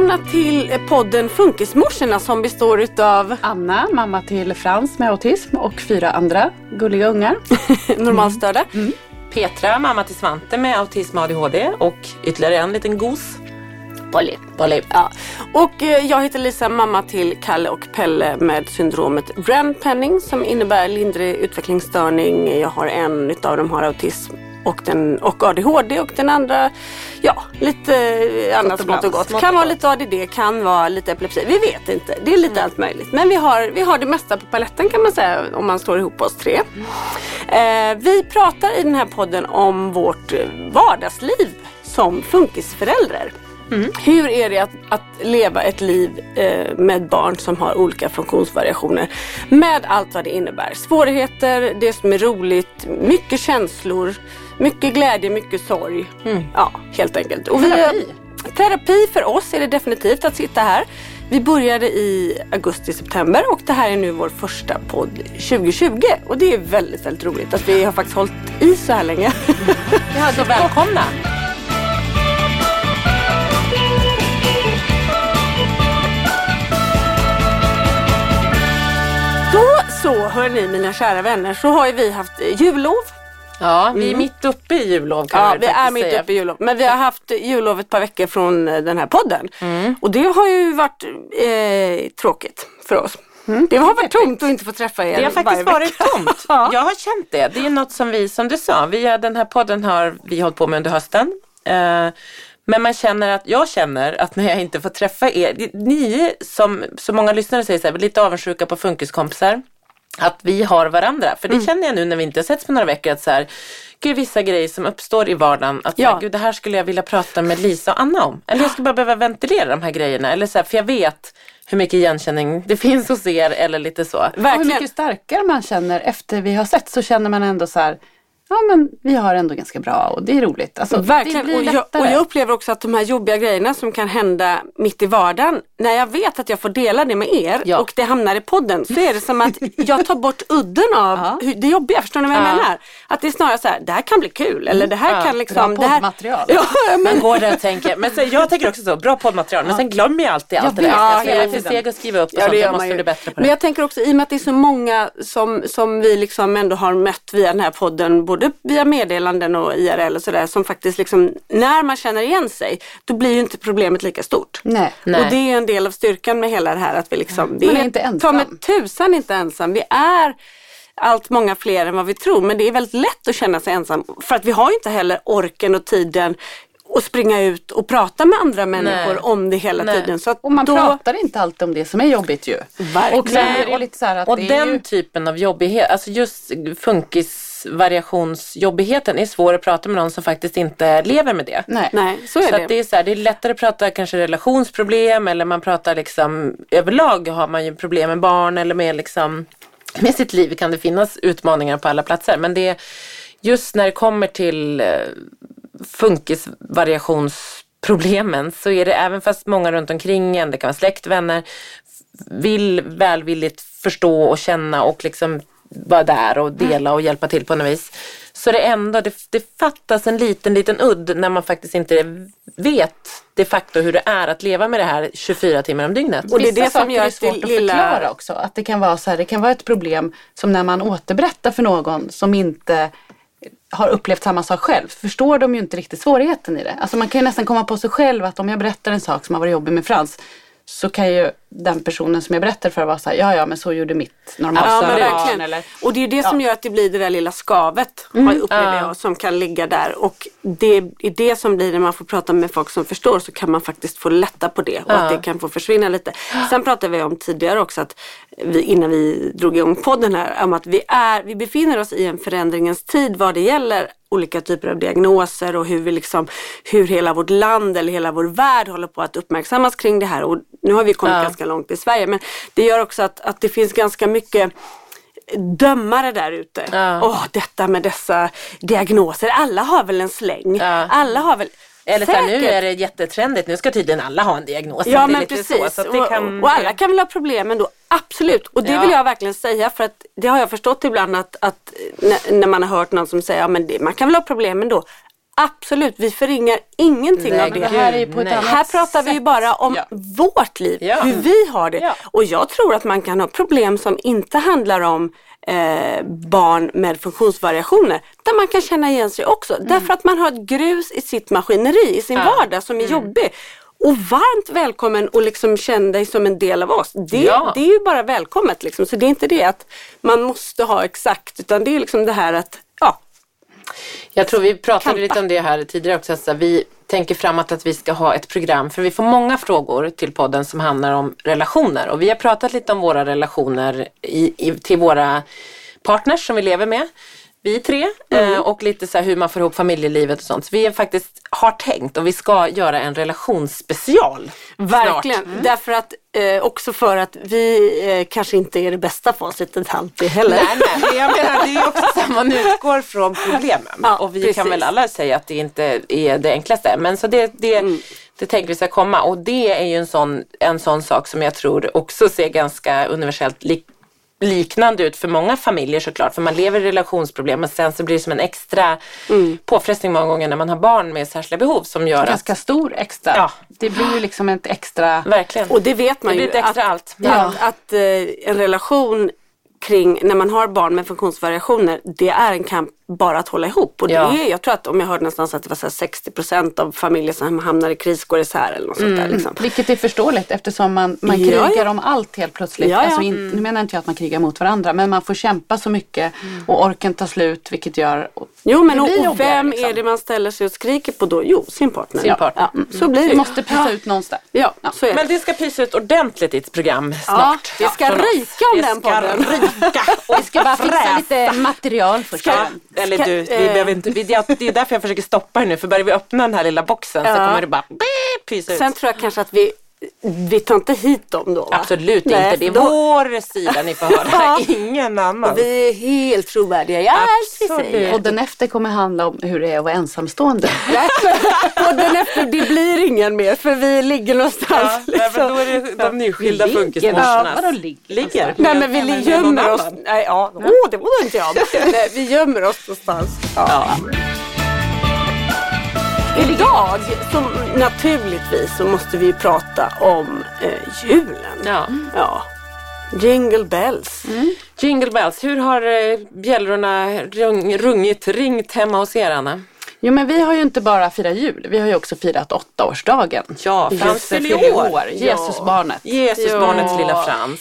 Välkomna till podden Funkismorsorna som består utav Anna, mamma till Frans med autism och fyra andra gulliga ungar. normalstörda. Petra, mamma till Svante med autism och ADHD och ytterligare en liten gos. Polly. Polly. Ja. Och eh, jag heter Lisa, mamma till Kalle och Pelle med syndromet Grand-Penning som innebär lindrig utvecklingsstörning. Jag har en utav dem har autism och, den, och ADHD och den andra, ja, lite annat smått och gott. Kan vara lite ADD, kan vara lite epilepsi. Vi vet inte. Det är lite allt möjligt. Men vi har, vi har det mesta på paletten kan man säga om man slår ihop oss tre. Eh, vi pratar i den här podden om vårt vardagsliv som funkisföräldrar. Hur är det att, att leva ett liv eh, med barn som har olika funktionsvariationer? Med allt vad det innebär. Svårigheter, det som är roligt, mycket känslor, mycket glädje, mycket sorg. Ja, helt enkelt. Och vi- Terapi. terapi för oss är det definitivt att sitta här. Vi började i augusti-september och det här är nu vår första podd 2020. Och det är väldigt, väldigt roligt att vi har faktiskt hållit i så här länge. Ja, så välkomna. Då så, hörni mina kära vänner, så har ju vi haft jullov. Ja, vi är mitt uppe i jullov kan Ja, vi är mitt säga. uppe i jullov. Men vi har haft jullov ett par veckor från eh, den här podden. Mm. Och det har ju varit eh, tråkigt för oss. Det har varit tomt att inte få träffa er Mm. Det har varje faktiskt vecka. varit tomt. Ja. Jag har känt det. Det är något som vi, som du sa, vi, har- den här podden har vi hållit på med under hösten. Eh, men man känner att, jag känner att när jag inte får träffa er, ni som så många lyssnare säger, så här, lite avundsjuka på funkiskompisar. Att vi har varandra. För det Mm. känner jag nu när vi inte har setts på några veckor att så här, gud vissa grejer som uppstår i vardagen. Att så Ja. här, gud det här skulle jag vilja prata med Lisa och Anna om. Eller jag skulle bara behöva ventilera de här grejerna. Eller så här, för jag vet hur mycket igenkänning det finns hos er eller lite så. Och hur Verkligen. mycket starkare man känner efter vi har sett så känner man ändå så här, ja men vi har ändå ganska bra och det är roligt. Alltså, Verkligen. Det blir Och jag, och jag upplever också att de här jobbiga grejerna som kan hända mitt i vardagen, när jag vet att jag får dela det med er Ja. och det hamnar i podden så är det som att jag tar bort udden av Ja. hur, det jobbiga. Förstår ni vad jag Ja. menar? Att det är snarare så här, det här kan bli kul eller det här Ja. kan liksom... Bra det här, poddmaterial. Ja, men, Man går där och tänker, men så, jag tänker också så, bra poddmaterial, men sen glömmer jag alltid allt det där. Jag ja, ska tiden. seg att skriva upp och Ja, sånt, jag man måste ju. bli bättre på Men det. jag tänker också i och med att det är så många som, som vi liksom ändå har mött via den här podden, både via meddelanden och IRL och sådär, som faktiskt liksom, när man känner igen sig, då blir ju inte problemet lika stort. Nej. Nej. Och det är en del av styrkan med hela det här att vi liksom, vi Man är inte ensam. ta med tusan inte ensam. Vi är allt många fler än vad vi tror men det är väldigt lätt att känna sig ensam för att vi har ju inte heller orken och tiden att springa ut och prata med andra människor Nej. om det hela Nej. tiden. Så att Och man då, pratar inte alltid om det som är jobbigt ju. Verkligen. Och sen är det lite så här att och det är den ju... typen av jobbighet, alltså just funkisvariationsjobbigheten är svår att prata med någon som faktiskt inte lever med det. Nej. Nej, så är Så det. att det är så här, det är lättare att prata kanske relationsproblem eller man pratar liksom överlag har man ju problem med barn eller med liksom med sitt liv kan det finnas utmaningar på alla platser men det är just när det kommer till eh, funkisvariationsproblemen så är det även fast många runt omkring en, det kan vara släkt, vänner, vill välvilligt förstå och känna och liksom vara där och dela och hjälpa till på något vis. Så det ändå, det, det fattas en liten, liten udd när man faktiskt inte vet de facto hur det är att leva med det här 24 timmar om dygnet. Och det är det som gör det att lilla- förklara också. Att det kan vara så här, det kan vara ett problem som när man återberättar för någon som inte har upplevt samma sak själv. Förstår de ju inte riktigt svårigheten i det. Alltså man kan ju nästan komma på sig själv att om jag berättar en sak som har varit jobbig med Frans så kan ju den personen som jag berättar för vara så här, ja ja men så gjorde mitt Ja, normalstörda men barn. Eller, Och det är ju det som gör att det blir det där lilla skavet, har upplever jag, som kan ligga där. Och det är det som blir när man får prata med folk som förstår så kan man faktiskt få lätta på det och att det kan få försvinna lite. Sen pratade vi om tidigare också att vi, innan vi drog igång podden här, om att vi, är, vi befinner oss i en förändringens tid vad det gäller olika typer av diagnoser och hur vi liksom, hur hela vårt land eller hela vår värld håller på att uppmärksammas kring det här. Och nu har vi kommit Ja. Ganska långt i Sverige men det gör också att, att det finns ganska mycket dömare där ute. Ja. Åh, detta med dessa diagnoser. Alla har väl en släng. Ja. Alla har väl Eller så här, nu är det jättetrendigt, nu ska tydligen alla ha en diagnos. Ja men precis. Så, så att kan... och, alla kan väl ha problem ändå. Absolut. Och det Ja. vill jag verkligen säga för att det har jag förstått ibland att, att när, man har hört någon som säger ja men det, man kan väl ha problem ändå. Absolut, vi förringar ingenting Nej, av det. här Här pratar vi sätt. bara om Ja. vårt liv, Ja. hur vi har det. Ja. Och jag tror att man kan ha problem som inte handlar om eh, barn med funktionsvariationer. Där man kan känna igen sig också. Därför att man har ett grus i sitt maskineri, i sin Ja. vardag som är jobbig. Och varmt välkommen och liksom känn dig som en del av oss. Det, Ja. det är ju bara välkommet liksom. Så det är inte det att man måste ha exakt utan det är liksom det här att Jag tror vi pratade Kampa. lite om det här tidigare också. Så vi tänker framåt att vi ska ha ett program. För vi får många frågor till podden som handlar om relationer. Och vi har pratat lite om våra relationer i, i, till våra partners som vi lever med. Vi tre. Mm. Eh, och lite så hur man får ihop familjelivet och sånt. Så vi faktiskt har tänkt och vi ska göra en relationsspecial. Verkligen, Snart. därför att eh, också för att vi eh, kanske inte är det bästa facitet alltid heller. Nej, nej, jag menar det är också så man utgår från problemen. Ja, och vi precis. kan väl alla säga att det inte är det enklaste. Men så det, det, Mm. det tänker vi ska komma. Och det är ju en sån, en sån sak som jag tror också ser ganska universellt lik, liknande ut för många familjer såklart. För man lever i relationsproblem men sen så blir det som en extra Mm. påfrestning många gånger när man har barn med särskilda behov som gör Ganska att, stor extra. Ja. Det blir ju liksom ett extra... verkligen. Och det vet man Det blir ju. ett extra att, allt. Ja. Att, att eh, en relation kring när man har barn med funktionsvariationer, det är en kamp bara att hålla ihop. Och Ja. det är, jag tror att om jag hörde någonstans att det var så här 60% av familjer som hamnar i kris går isär eller något sånt där. Liksom. Vilket är förståeligt eftersom man, man Ja, krigar ja. om allt helt plötsligt. Ja, ja. Alltså in, Nu menar inte jag att man krigar mot varandra men man får kämpa så mycket och orken tar slut vilket gör... Jo men det och, blir och jobbigare, vem liksom. är det man ställer sig och skriker på då? Jo, sin partner. Sin partner. Ja, så blir det ju. måste pysa ut någonstans. Ja, så är det. Men det ska pysa ut ordentligt i ett program Ja, snart. det ska ryka om den ska podden. ryka och Vi ska bara fixa lite material först. Ska- Eller du, vi eh. behöver inte, vi, det är därför jag försöker stoppa det nu för börjar vi öppna den här lilla boxen så Ja. kommer det bara pysa ut. Sen tror jag kanske att vi, vi tar inte hit dem då. va? Absolut Nej, inte, det är då- vår sida ni får höra, Ja. ingen annan. Vi är helt trovärdiga i allt vi Absolut. säger. Podden efter kommer handla om hur det är att vara ensamstående. Podden efter, det blir ingen mer för vi ligger någonstans. Ja, men då liksom. är det de nyskilda funkismorsorna. Ja, ligger? Ligger? Nej men vi någon gömmer oss. Nej, ja. Åh, det var inte jag. Nej, vi gömmer oss någonstans. Ja. Idag, så naturligtvis, så måste vi prata om eh, julen. Ja. Ja. Jingle bells. Jingle bells, hur har eh, bjällrorna rung, rungit, ringt hemma hos er Anna? Jo men vi har ju inte bara firat jul, vi har ju också firat åttaårsdagen. Ja, Frans Jesus fyller år. år. Jesusbarnet. Jesusbarnets lilla Frans.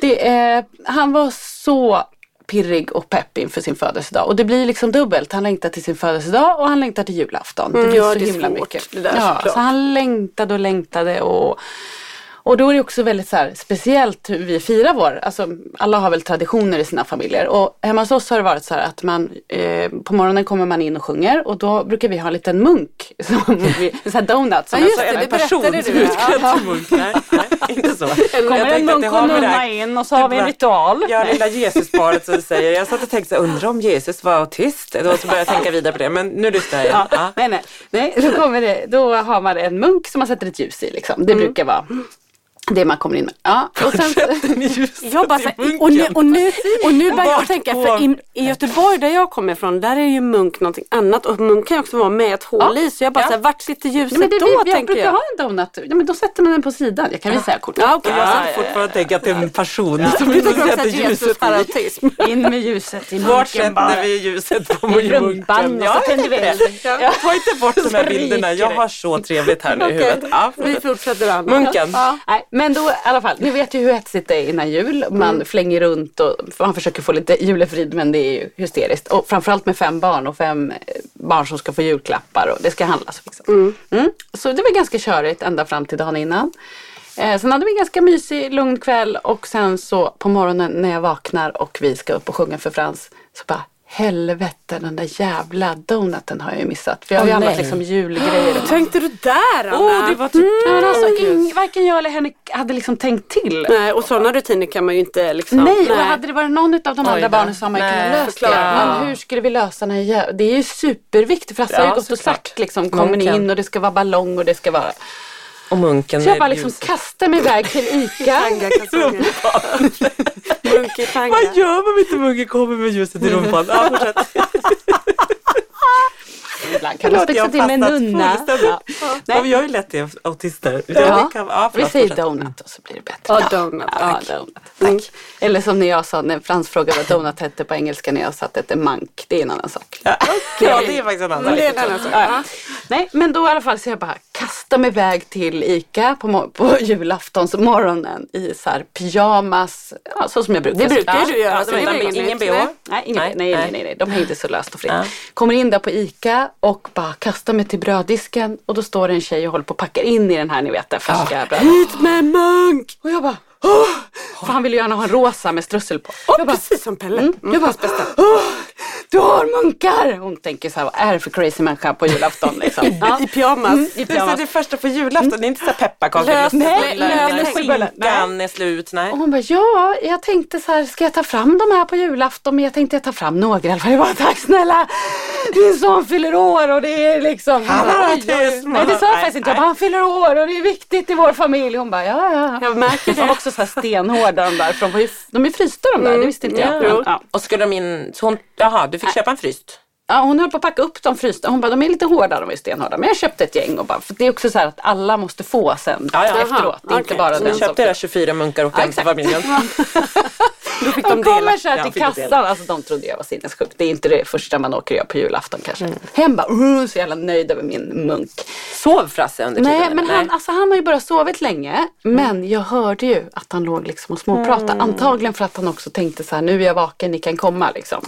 Det är, han var så pirrig och pepp inför sin födelsedag. Och det blir liksom dubbelt. Han längtar till sin födelsedag och han längtar till julafton. det blir ja, så det himla mycket. det där, ja, så han längtade och längtade och och då är det också väldigt så här, speciellt hur vi firar vår, alltså alla har väl traditioner i sina familjer och hemma hos oss har det varit så här att man eh, på morgonen kommer man in och sjunger och då brukar vi ha en liten munk, som vi, en sån här donut. Som Ja, just alltså det, en det person berättade som du. utklädd Ja. till munk. Nej, nej, inte så. Kommer en munk och nunnar in och så har vi en ritual. Ja, lilla Jesusparet som du säger. Jag satt och tänkte, så här, undrar om Jesus var autist? Då så började jag tänka vidare på det, men nu lyssnar jag igen. Ja, Ja. nej, nej, nej, då, kommer det, då har man en munk som man sätter ett ljus i. Liksom. Det brukar vara det man kommer in med. Ja, och sen, Jag bara, här, och, nu, och, nu, och nu börjar jag tänka, för i, i Göteborg där jag kommer ifrån, där är ju munk någonting annat och munk kan ju också vara med ett hål i. Så jag bara, Ja. så här, vart sitter ljuset Ja, men det, då vi, jag brukar jag? ha en donut. Ja, men då sätter man den på sidan. Jag kan visa kort. Ja, okej. Jag Ja, satt fortfarande och tänker att det är en person som också sätter att Jesus ljuset har autism. In med ljuset i Vart munken bara. sätter vi ljuset på I rumpan munken? och Ja, så tänder vi eld. Ja. Ta inte bort de här bilderna. Jag har så trevligt här nu i huvudet. Ja, vi fortsätter Anna. Munken. Men då i alla fall, ni vet ju hur hetsigt det är innan jul. Man flänger runt och man försöker få lite julefrid men det är ju hysteriskt. Och framförallt med fem barn och fem eh, barn som ska få julklappar och det ska handlas och fixas. Mm. Så det var ganska körigt ända fram till dagen innan. Eh, sen hade vi en ganska mysig, lugn kväll och sen så på morgonen när jag vaknar och vi ska upp och sjunga för Frans så bara Helvete, den där jävla donuten har jag ju missat. För jag har ju Åh, handlat nej. liksom julgrejer. Hur tänkte du där Anna? Åh, det var typ... Nej, men alltså, ing, varken jag eller Henrik hade liksom tänkt till. Nej, och sådana rutiner kan man ju inte liksom. Nej, och hade det varit någon av de andra då. barnen så har man ju Nej, kunnat lösa det. Men hur skulle vi lösa den här Det är ju superviktigt. Frasse har ju Ja, gått och sagt liksom, kommer ni in och det ska vara ballong och det ska vara. Och munken Så jag bara liksom ljuset. kastar mig iväg till ICA. Vad gör man om inte munken kommer med ljuset i rumpan? Ja. Ibland kan Förlåt, spexa jag till med nunna. Ja. Ja, Nej. jag är lätt till autister. Ja, kan, ja, vi säger fortsätt. donut och så blir det bättre. Ja, donut. Ja, Tack. donut. Tack. Eller som när jag sa, när Frans frågade vad donut hette på engelska när jag sa att det hette mank. Det är en annan sak. Ja, ja, det är faktiskt en annan Det är sak. en annan sak. Ja. Nej, men då i alla fall så jag bara kastar mig iväg till ICA på, på julaftonsmorgonen i så här pyjamas, ja, så som jag brukar. Det brukar Ja. du göra. Ja, är ingen bh? Nej. Nej, ingen, Nej, nej, nej, nej. nej, nej, de hängde så löst och fritt. Ja. Kommer in där på ICA och bara kastar mig till bröddisken och då står det en tjej och håller på att packa in i den här, ni vet, det färska brödet. Hit med munk! Och jag bara, Åh! för han ville gärna ha en rosa med strussel på. Åh, jag bara, precis som Pelle. Mm. Jag bara, Åh, du har munkar! Hon tänker så här, vad är det för crazy människa på julafton liksom? Ja. I pyjamas. Mm, i Det är pyjamas. det första på julafton, det är inte så här pepparkakor, skinkan är slut. Nej. Och hon bara, ja, jag tänkte så här, ska jag ta fram de här på julafton? Men jag tänkte jag ta fram några i alla fall. Jag bara, tack snälla! Din son fyller år och det är liksom... Han har autism. Nej, det sa jag faktiskt inte. Jag bara, han fyller år och det är viktigt i vår familj. Hon bara, ja, ja. Jag märker De var det. också så här stenhårda de där, för de, var ju, de är frysta de där, det visste inte jag. Ja. Men, ja. Och skulle de in, så hon, jaha, du fick köpa en fryst? Ja, hon höll på att packa upp de frysta. Hon bara, de är lite hårda, de är stenhårda. Men jag köpte ett gäng och bara, för det är också så här att alla måste få sen Ja, ja. efteråt. Det är inte bara Så den ni som... köpte era 24 munkar och Ja, hem till familjen? Då fick De de kommer så här Ja, till dela. kassan, alltså de trodde jag var sinnessjukt. Det är inte det första man åker och gör på julafton kanske. Hem bara, uh, så jävla nöjd över min munk. Sov Frasse under tiden? Nej eller? men han, alltså, han har ju bara sovit länge. Men jag hörde ju att han låg liksom och småpratade. Antagligen för att han också tänkte så här, nu är jag vaken, ni kan komma liksom.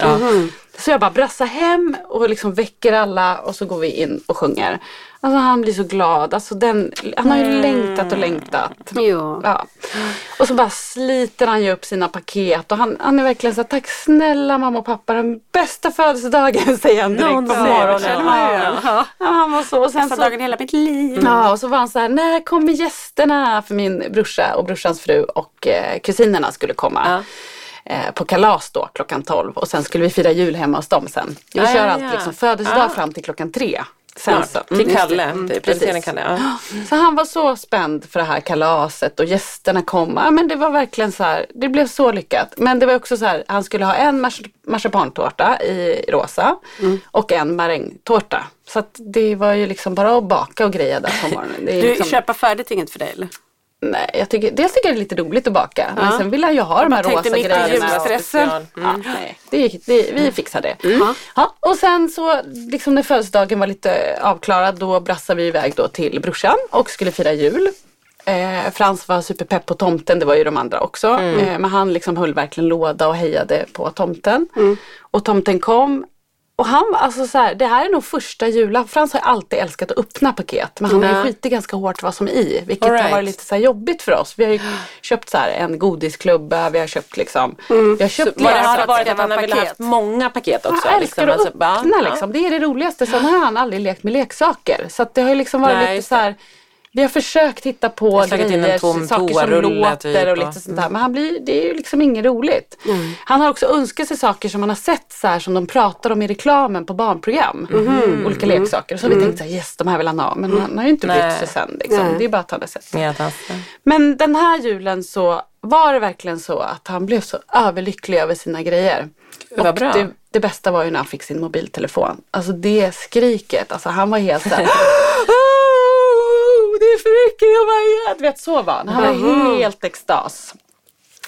Så jag bara brassar hem och liksom väcker alla och så går vi in och sjunger. Alltså han blir så glad. Alltså, den, han har ju längtat och längtat. Ja. Ja. Och så bara sliter han ju upp sina paket och han, han är verkligen så här, tack snälla mamma och pappa, den bästa födelsedagen säger han direkt på Någonsin, morgonen. Ja. Ja, han var så. Och sen Bästa så, dagen i hela mitt liv. ja, och så var han så här, när kommer gästerna? För min brorsa och brorsans fru och eh, kusinerna skulle komma. Eh, på kalas då klockan 12 och sen skulle vi fira jul hemma hos dem sen. Vi Ja, kör ja, alltid ja. liksom födelsedag Ah. fram till klockan tre. Sen Ja, så. till Mm, Kalle. Mm, typ. precis. Kalle, ja. Så han var så spänd för det här kalaset och gästerna kom. Ja, men det var verkligen så här, det blev så lyckat. Men det var också så här, han skulle ha en mars- marsipantårta i rosa och en marängtårta. Så det var ju liksom bara att baka och greja där på morgonen. Det är Du, liksom, köpa färdigt är inget för dig eller? Nej, jag tycker, dels tycker jag det är lite roligt att baka. Men Ja. sen vill han ju ha de här rosa grejerna. julstressen. Special. Ja, nej, det, det, vi fixar det. Ja. Ja, och sen så liksom när födelsedagen var lite avklarad då brassade vi iväg då till brorsan och skulle fira jul. Eh, Frans var superpepp på tomten, det var ju de andra också. Eh, men han liksom höll verkligen låda och hejade på tomten. Och tomten kom. Och han alltså så här, det här är nog första julen. Frans har alltid älskat att öppna paket. Men han har ju skitit ganska hårt vad som är i. Vilket All har right. varit lite så jobbigt för oss. Vi har ju köpt så här en godisklubba, vi har köpt liksom. Vi har köpt Var det, varit att han har velat haft många paket också? Han älskar att Alltså, öppna liksom. Det är det roligaste. Sen har han aldrig lekt med leksaker. Så det har ju liksom varit Nej, lite så här. Vi har försökt hitta på grejer, tom saker som toarulle låter typ, och och- lite sånt där. Men han blir, det är ju liksom inget roligt. Han har också önskat sig saker som man har sett så här som de pratar om i reklamen på barnprogram. Olika leksaker. Så har vi tänkt så här, yes de här vill han ha. Men han har ju inte brytt sig sen. Liksom. Det är bara att han har sett. Men den här julen så var det verkligen så att han blev så överlycklig över sina grejer. vad och bra. det, det bästa var ju när han fick sin mobiltelefon. Alltså det skriket, alltså han var helt såhär "Åh, Det är för mycket, jag bara, du vet så var han. Han var helt extas.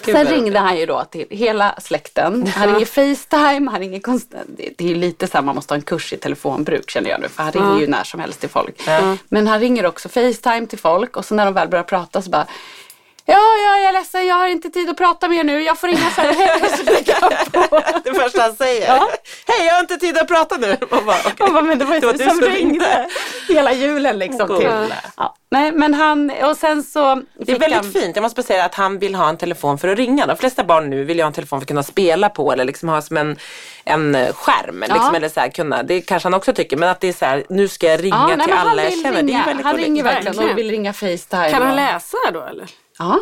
Sen vad ringde han ju då till hela släkten. Han ringer Facetime, han ringer konstant. Det, är ju lite så här, man måste ha en kurs i telefonbruk känner jag nu. För han ringer ju när som helst till folk. Men han ringer också Facetime till folk och så när de väl börjar prata så bara Ja, ja, jag är ledsen, jag har inte tid att prata mer nu. Jag får ringa sen. Det första han säger. Hej, jag har inte tid att prata nu. Man bara. Man bara, men det var ju Det var du som som ringde. ringde. Hela julen liksom till. Ja. Nej, men han, och sen så Det är väldigt han, fint. Jag måste bara säga att han vill ha en telefon för att ringa. De flesta barn nu vill ju ha en telefon för att kunna spela på eller liksom ha som en, en skärm. Liksom, eller så här, kunna, det kanske han också tycker. Men att det är så här, nu ska jag ringa Ja, nej, till alla jag vill känner. Det ringa. är väldigt Han ringer verkligen och vill ringa Facetime. Kan han läsa då eller? Ja,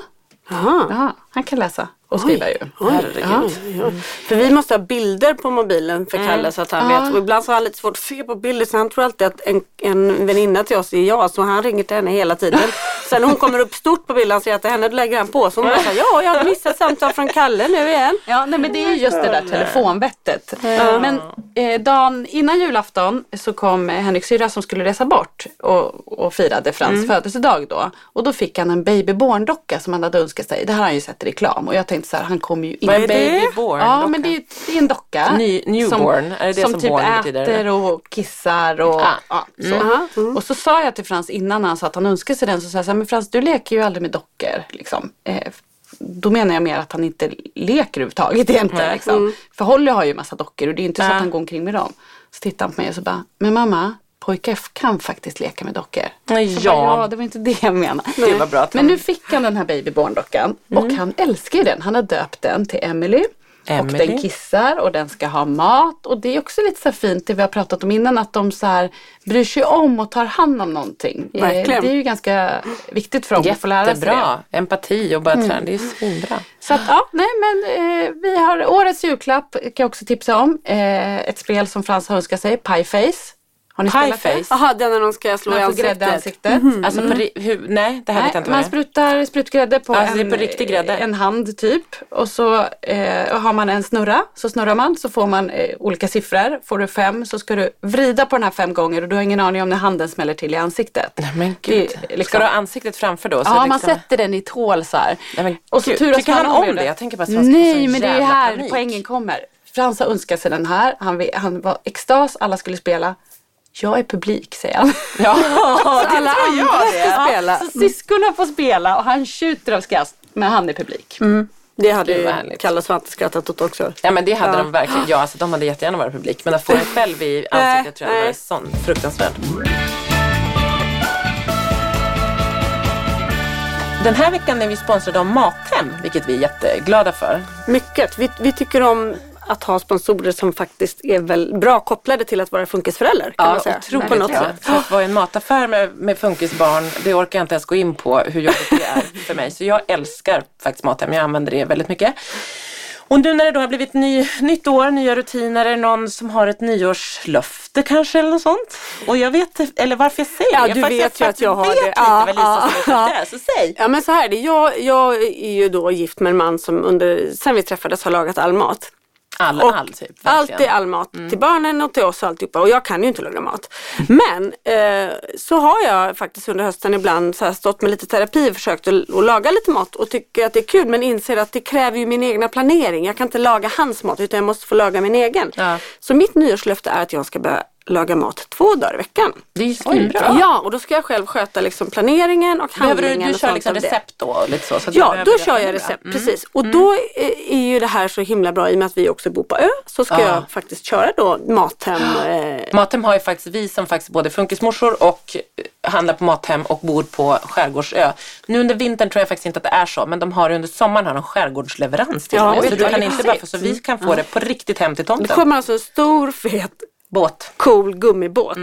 Jaha. ja, han kan läsa och skriva ju. Herregud. Ja. För vi måste ha bilder på mobilen för Kalle så att han Ja. vet. Och ibland så har han lite svårt att se på bilder så han tror alltid att en, en väninna till oss är jag. Så han ringer till henne hela tiden. Sen när hon kommer upp stort på bilden och ser att det är henne då lägger han på. Så hon bara säger ja jag har missat samtal från Kalle nu igen. Ja, nej, men det är ju just det där telefonvettet. Men eh, dagen innan julafton så kom Henriks syrra som skulle resa bort och, och firade Frans födelsedag då. Och då fick han en babyborn-docka som han hade önskat sig. Det här har han ju sett i reklam och jag tänkte så här, han kommer ju inte... Vad är det? Babyborn Ja, docka? men det är, det är en docka. Ny- newborn, är det det som, som typ born äter betyder? och kissar och Ah. ja, så. Och så sa jag till Frans innan han sa att han önskade sig den så sa jag så här, men Frans du leker ju aldrig med dockor. Liksom. Eh, då menar jag mer att han inte leker överhuvudtaget egentligen. Liksom. För Holly har ju massa dockor och det är inte så att han går omkring med dem. Så tittar han på mig och så bara, men mamma, pojkar kan faktiskt leka med dockor. Nej, Så bara, ja. ja, det var inte det jag menade. Det var bra att Men han- nu fick han den här babyborn-dockan och han älskar ju den. Han har döpt den till Emily. Och Emily. den kissar och den ska ha mat. Och det är också lite så fint det vi har pratat om innan att de så här bryr sig om och tar hand om någonting. Eh, Verkligen. Det är ju ganska viktigt för dem att få lära sig det. Jättebra. Empati och bara träna. Det är svinbra. Så att ja, nej men eh, vi har årets julklapp kan jag också tipsa om. Eh, ett spel som Frans har önskat sig, Pieface. Har ni spelat det? Pieface? Jaha, den när de ska slå i Man får grädde i ansiktet. ansiktet. Alltså, på, hur, nej, det här vet jag Nej, inte man sprutar sprutgrädde på, Alltså, det är en, på riktig grädde? en hand typ. Och så eh, har man en snurra. Så snurrar man så får man eh, olika siffror. Får du fem så ska du vrida på den här fem gånger och du har ingen aning om när handen smäller till i ansiktet. Men gud. Det liksom- Ska du ha ansiktet framför då? Så Ja, man liksom... sätter den i ett hål så här. Nej, men och så gud, turas tycker man han om det? Jag tänker bara att få Nej, men det är här panik. poängen kommer. Frans har önskat sig den här. Han, han var extas, alla skulle spela. Jag är publik, säger han. Ja, det Alla tror jag det. spela. Så syskonen får spela och han tjuter av skratt. Men han är publik. Det hade ju. Kalle och Svante skrattat åt också. Ja men det hade Ja. de verkligen. Ja alltså de hade jättegärna varit publik. Men att få en själv i ansiktet tror jag hade varit sån fruktansvärt. Den här veckan är vi sponsrade av Mathem, vilket vi är jätteglada för. Mycket. Vi, vi tycker om att ha sponsorer som faktiskt är väl bra kopplade till att vara funkisföräldrar. Kan man säga. otroligt På något sätt. För att vara i en mataffär med, med funkisbarn, det orkar jag inte ens gå in på hur jobbigt det är för mig. Så jag älskar faktiskt Mathem, jag använder det väldigt mycket. Och nu när det då har blivit ny, nytt år, nya rutiner, är det någon som har ett nyårslöfte kanske eller något sånt? Och jag vet, eller varför jag säger Ja, det, du att vet ju att jag har det. lite Ja, vad Lisa ja, ja. så säg. Ja men så här är det. Jag, jag är ju då gift med en man som under, sen vi träffades har lagat all mat. All, Och all typ. Allt verkligen. är all mat till barnen och till oss och alltihopa. Och jag kan ju inte laga mat. Men eh, så har jag faktiskt under hösten ibland så här stått med lite terapi och försökt att, att laga lite mat och tycker att det är kul men inser att det kräver ju min egna planering. Jag kan inte laga hans mat utan jag måste få laga min egen. Ja. Så mitt nyårslöfte är att jag ska börja laga mat två dagar i veckan. Det är ju svinbra. Ja, och då ska jag själv sköta liksom planeringen och Behöver du, handlingen du och kör liksom det. recept då? Lite så, Ja, då kör det. jag Mm. recept. Precis. Och då är- ju det här så himla bra i och med att vi också bor på ö. Så ska Ja. jag faktiskt köra då Mathem. Eh, Mathem har ju faktiskt vi som faktiskt både funkismorsor och eh, handlar på Mathem och bor på Skärgårdsö. Nu under vintern tror jag faktiskt inte att det är så men de har under sommaren har de skärgårdsleverans till Ja, Så du kan inte bara få, så vi kan få det på riktigt hem till det tomten. kommer alltså en stor fet Båt. cool gummibåt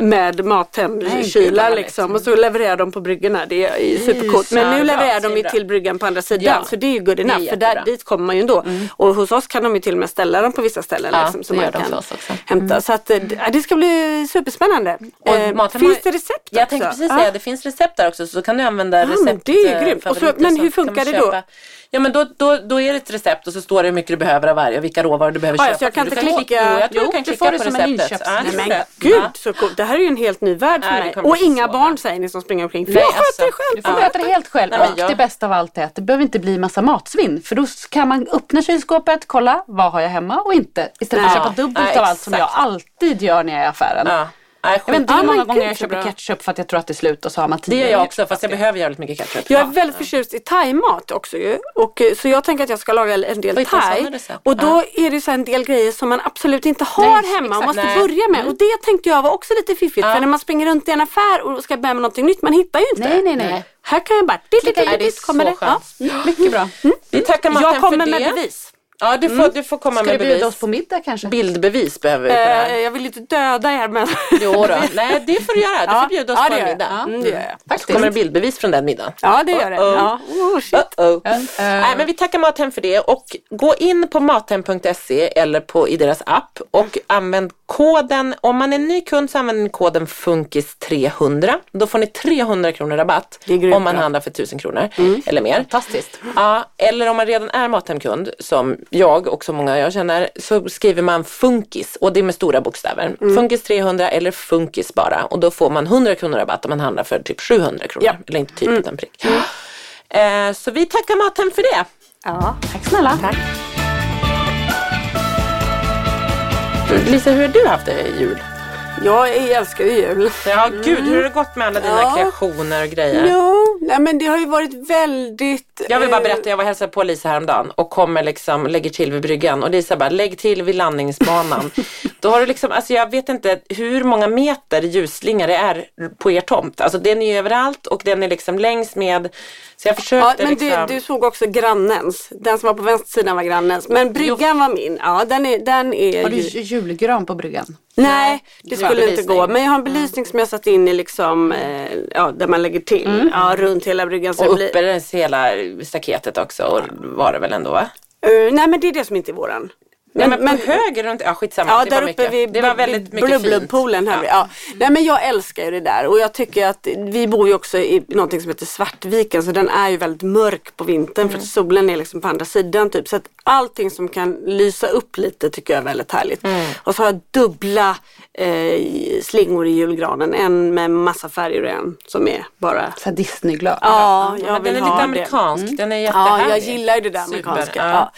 med Nej, Mathem-kylar gud, liksom. Och så levererar de på bryggorna. Det är supercoolt. Men nu levererar de ju till bryggan på andra sidan. Ja. Så det är ju good enough. för där, dit kommer man ju ändå. Och hos oss kan de ju till och med ställa dem på vissa ställen. Ja, liksom, det man kan hämta. Så att, eh, det ska bli superspännande. Och Eh, finns det recept Jag också? tänkte precis Ja. säga, det finns recept där också så kan du använda men recept. det är ju eh, grymt. Så- men hur funkar det då? Ja men då, då, då är det ett recept och så står det hur mycket du behöver av varje och vilka råvaror du behöver Ja, köpa. så jag kan Du inte klicka- Jo, jag tror Jo, du kan klicka på som en receptet. inköps- Ja, Nej, Men gud Ja. så coolt. Det här är ju en helt ny värld för mig. Och inga så barn säger ni som springer omkring. För Nej, jag sköter alltså, det själv. Du får sköta det helt själv. Och jag- det bästa av allt är att det behöver inte bli massa matsvinn. För då kan man öppna kylskåpet, kolla vad har jag hemma och inte. Istället för att köpa dubbelt av allt som jag alltid gör när jag är i affären. Ja. Nej, Jag vet inte Ja, hur många gånger jag köper bra. ketchup för att jag tror att det är slut och så har man Det tio gör jag också fast jag behöver jävligt mycket ketchup. Jag är Ja. väldigt förtjust i thaimat också ju. Och, eh, så jag tänker att jag ska laga en del thai. Och då är det så en del grejer som man absolut inte har Nej, hemma och måste Nej. Mm. börja med. Och det tänkte jag var också lite fiffigt. Ja. För när man springer runt i en affär och ska börja med någonting nytt, man hittar ju inte. Nej, nej, nej. Här kan jag bara... Dit, dit, Klicka dit, in, det är dit, kommer så det. Ja. skönt. Mycket bra. Vi tackar Martin Jag kommer för med det. bevis. Ja, du får, du får komma Ska med du bjuda bevis. oss på middag kanske? Bildbevis behöver vi på det Eh, här. jag vill inte döda er men... Jo då. Nej, det får du göra. Du Ja. får bjuda oss Ja, på det en gör jag. middag. Mm, det gör jag. Så kommer det bildbevis från den middagen. Ja det gör det. Uh-oh. Ja. Oh, shit. Uh-oh. Nej, men vi tackar Mathem för det och gå in på mathem.se eller på, i deras app och använd koden, om man är ny kund så använder ni koden FUNKIS300. Då får ni 300 kronor rabatt om man handlar för 1000 kronor eller mer. Fantastiskt. Ja, eller om man redan är Mathem-kund, som jag och så många jag känner, så skriver man Funkis och det är med stora bokstäver. Funkis 300 eller Funkis bara och då får man 100 kronor rabatt om man handlar för typ 700 kronor. Ja. Eller inte typ utan prick. Eh, så vi tackar Mathem för det. Ja. Tack snälla. Tack. Lisa, hur har du haft det i jul? Jag älskar ju jul. Ja, gud, hur har det gått med alla dina Ja. kreationer och grejer? Jo, nej men det har ju varit väldigt... Jag vill bara eh, berätta, jag var och hälsade på Lisa häromdagen och kommer liksom, lägger till vid bryggan och Lisa bara, lägg till vid landningsbanan. Då har du liksom, alltså jag vet inte hur många meter ljusslinga det är på er tomt. Alltså den är ju överallt och den är liksom längs med, så jag Ja, försökte men liksom. du, du såg också grannens. Den som var på vänstersidan var grannens. Men bryggan var min. Ja, den är, den är Har du ju... julgran på bryggan? Nej, det skulle inte gå. Men jag har en belysning som jag satt in i liksom, eh, ja, där man lägger till. Ja, runt hela bryggan. Så och blir, uppe längs hela staketet också och var det väl ändå va? Eh, nej, men det är det som inte är våran. Men, men, på höger runt, ja skitsamma. Ja, det där var uppe mycket. vid det var väldigt mycket fint. Blubblubbpoolen här. Ja. Ja. Nej men jag älskar ju det där och jag tycker att vi bor ju också i någonting som heter Svartviken så den är ju väldigt mörk på vintern Mm. för att solen är liksom på andra sidan typ. Så att allting som kan lysa upp lite tycker jag är väldigt härligt. Mm. Och så har jag dubbla eh, slingor i julgranen. En med massa färger och en som är bara Så Disneyglad. Ja, Ja, jag men vill den är ha lite amerikansk, den är Ja, jättehärlig. jag gillar ju det där amerikanska. ja. Ja.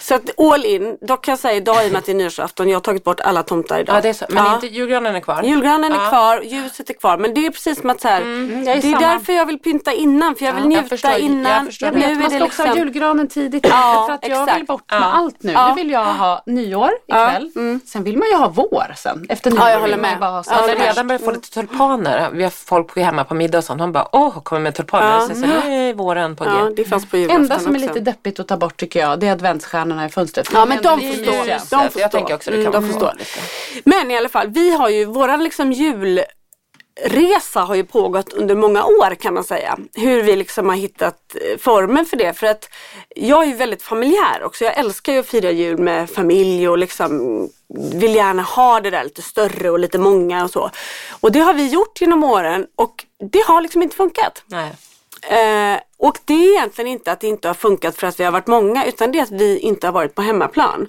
Så att all in, då kan jag säga idag i och med att det är nyårsafton, jag har tagit bort alla tomtar idag. Ja, det är så. Men Ja. inte julgranen är kvar? Julgranen är Ja. kvar, ljuset är kvar. Men det är precis som att så här, jag är det är samma. därför jag vill pynta innan. För jag vill Ja, jag njuta förstår. Jag innan. förstår Jag det. vet, Nu man är ska det också ha liksom, julgranen tidigt. Ja, för att jag vill bort med allt nu. Ja. Nu vill jag ha nyår ikväll. Sen vill man ju ha vår sen. Efter nyår Ja, jag håller med. bara ha Ja, när är redan börjar få lite tulpaner. Vi har folk hemma på middag och sånt. De bara, åh, kommer med tulpaner. Ja. Så, så nu är våren på G. ja, det fanns på julafton enda som är lite deppigt att ta bort tycker jag, det är adventsstjärnorna i fönstret. Ja men de Det förstår. mysigt. De Jag förstår. tänker också det Mm, kan de förstår. lite. Men i alla fall, vi har ju, våran liksom julresa har ju pågått under många år kan man säga. Hur vi liksom har hittat eh, formen för det. För att jag är ju väldigt familjär också. Jag älskar ju att fira jul med familj och liksom vill gärna ha det där lite större och lite många och så. Och det har vi gjort genom åren och det har liksom inte funkat. Nej. Eh, och det är egentligen inte att det inte har funkat för att vi har varit många utan det är att vi inte har varit på hemmaplan.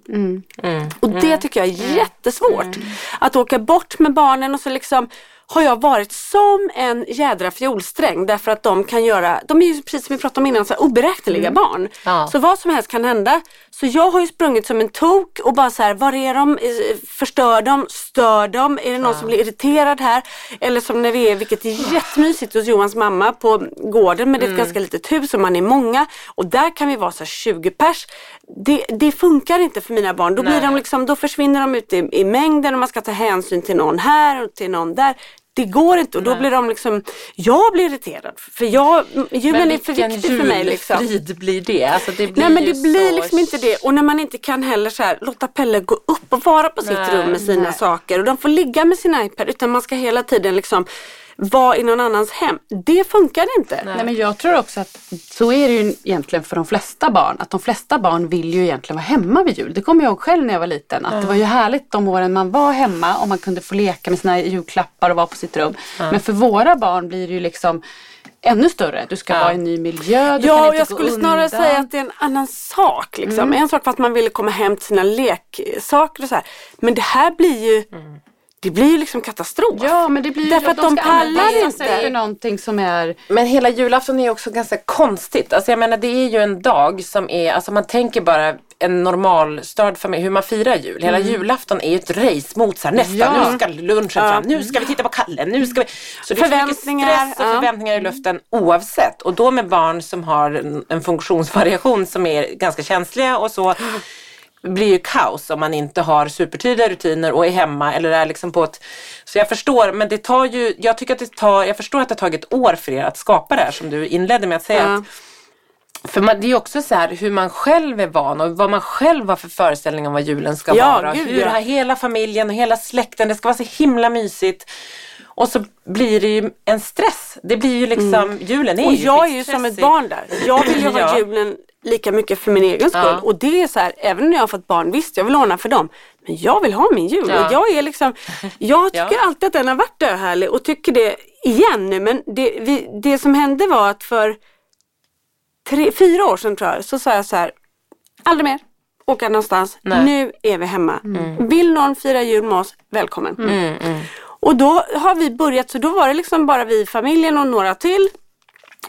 Och det tycker jag är jättesvårt. Att åka bort med barnen och så liksom har jag varit som en jädra fiolsträng därför att de kan göra, de är ju precis som vi pratade om innan, så här, oberäkneliga barn. Ja. Så vad som helst kan hända. Så jag har ju sprungit som en tok och bara så här, var är de? Eh, Förstör de? Stör de? Är det någon som blir irriterad här? Eller som när vi är, vilket är jättemysigt hos Johans mamma på gården men det är ett ganska litet hus och man är många och där kan vi vara så här 20 pers. Det, det funkar inte för mina barn. Då, blir de liksom, då försvinner de ut i, i mängden och man ska ta hänsyn till någon här och till någon där. Det går inte och då blir de liksom, jag blir irriterad för jag, julen är för viktig för mig. Liksom. julfrid blir det? Alltså det blir Nej men det blir så... liksom inte det. Och när man inte kan heller så här, låta Pelle gå upp och vara på sitt Nej, rum med sina nej. saker. Och de får ligga med sin iPad utan man ska hela tiden liksom vara i någon annans hem. Det funkar inte. Nej men jag tror också att så är det ju egentligen för de flesta barn. Att de flesta barn vill ju egentligen vara hemma vid jul. Det kommer jag ihåg själv när jag var liten. Att det var ju härligt de åren man var hemma och man kunde få leka med sina julklappar och vara på sitt rum. Men för våra barn blir det ju liksom ännu större. Du ska Ja. vara i en ny miljö, du Ja, kan inte jag gå skulle snarare undan. säga att det är en annan sak. Liksom. En sak för att man ville komma hem till sina leksaker och så här. Men det här blir ju, det blir ju liksom katastrof. Ja men det blir ju Därför att de anpassa pallar sig inte. för någonting som är Men hela julafton är också ganska konstigt. Alltså jag menar det är ju en dag som är, alltså man tänker bara en normalstörd familj, hur man firar jul. Hela julafton är ju ett race mot så här, nästa, Ja. nu ska lunchen fram, nu ska vi titta på Kalle, nu ska vi. Så det är så mycket Förväntningar, stress och ja. förväntningar i luften oavsett. Och då med barn som har en, en funktionsvariation som är ganska känsliga och så blir ju kaos om man inte har supertydliga rutiner och är hemma eller är liksom på ett... Så jag förstår, men det tar ju, jag tycker att det tar, jag förstår att det har tagit år för er att skapa det här som du inledde med att säga. Ja. Att, för man, det är ju också så här hur man själv är van och vad man själv har för föreställning om vad julen ska Ja, vara. gud, hur ja. hela familjen och hela släkten, det ska vara så himla mysigt. Och så blir det ju en stress. Det blir ju liksom, julen är Mm. Och ju jag är ju som ett barn där. Jag vill ju ha julen lika mycket för min egen skull. Ja. Och det är så här, även när jag har fått barn, visst jag vill ordna för dem. Men jag vill ha min jul. Ja. Och jag är liksom, jag tycker Ja. alltid att den har varit döhärlig och tycker det igen nu. Men det, vi, det som hände var att för tre, fyra år sedan tror jag, så sa jag så här, aldrig mer åka någonstans. Nej. Nu är vi hemma. Vill någon fira jul med oss, välkommen. Och då har vi börjat, så då var det liksom bara vi i familjen och några till.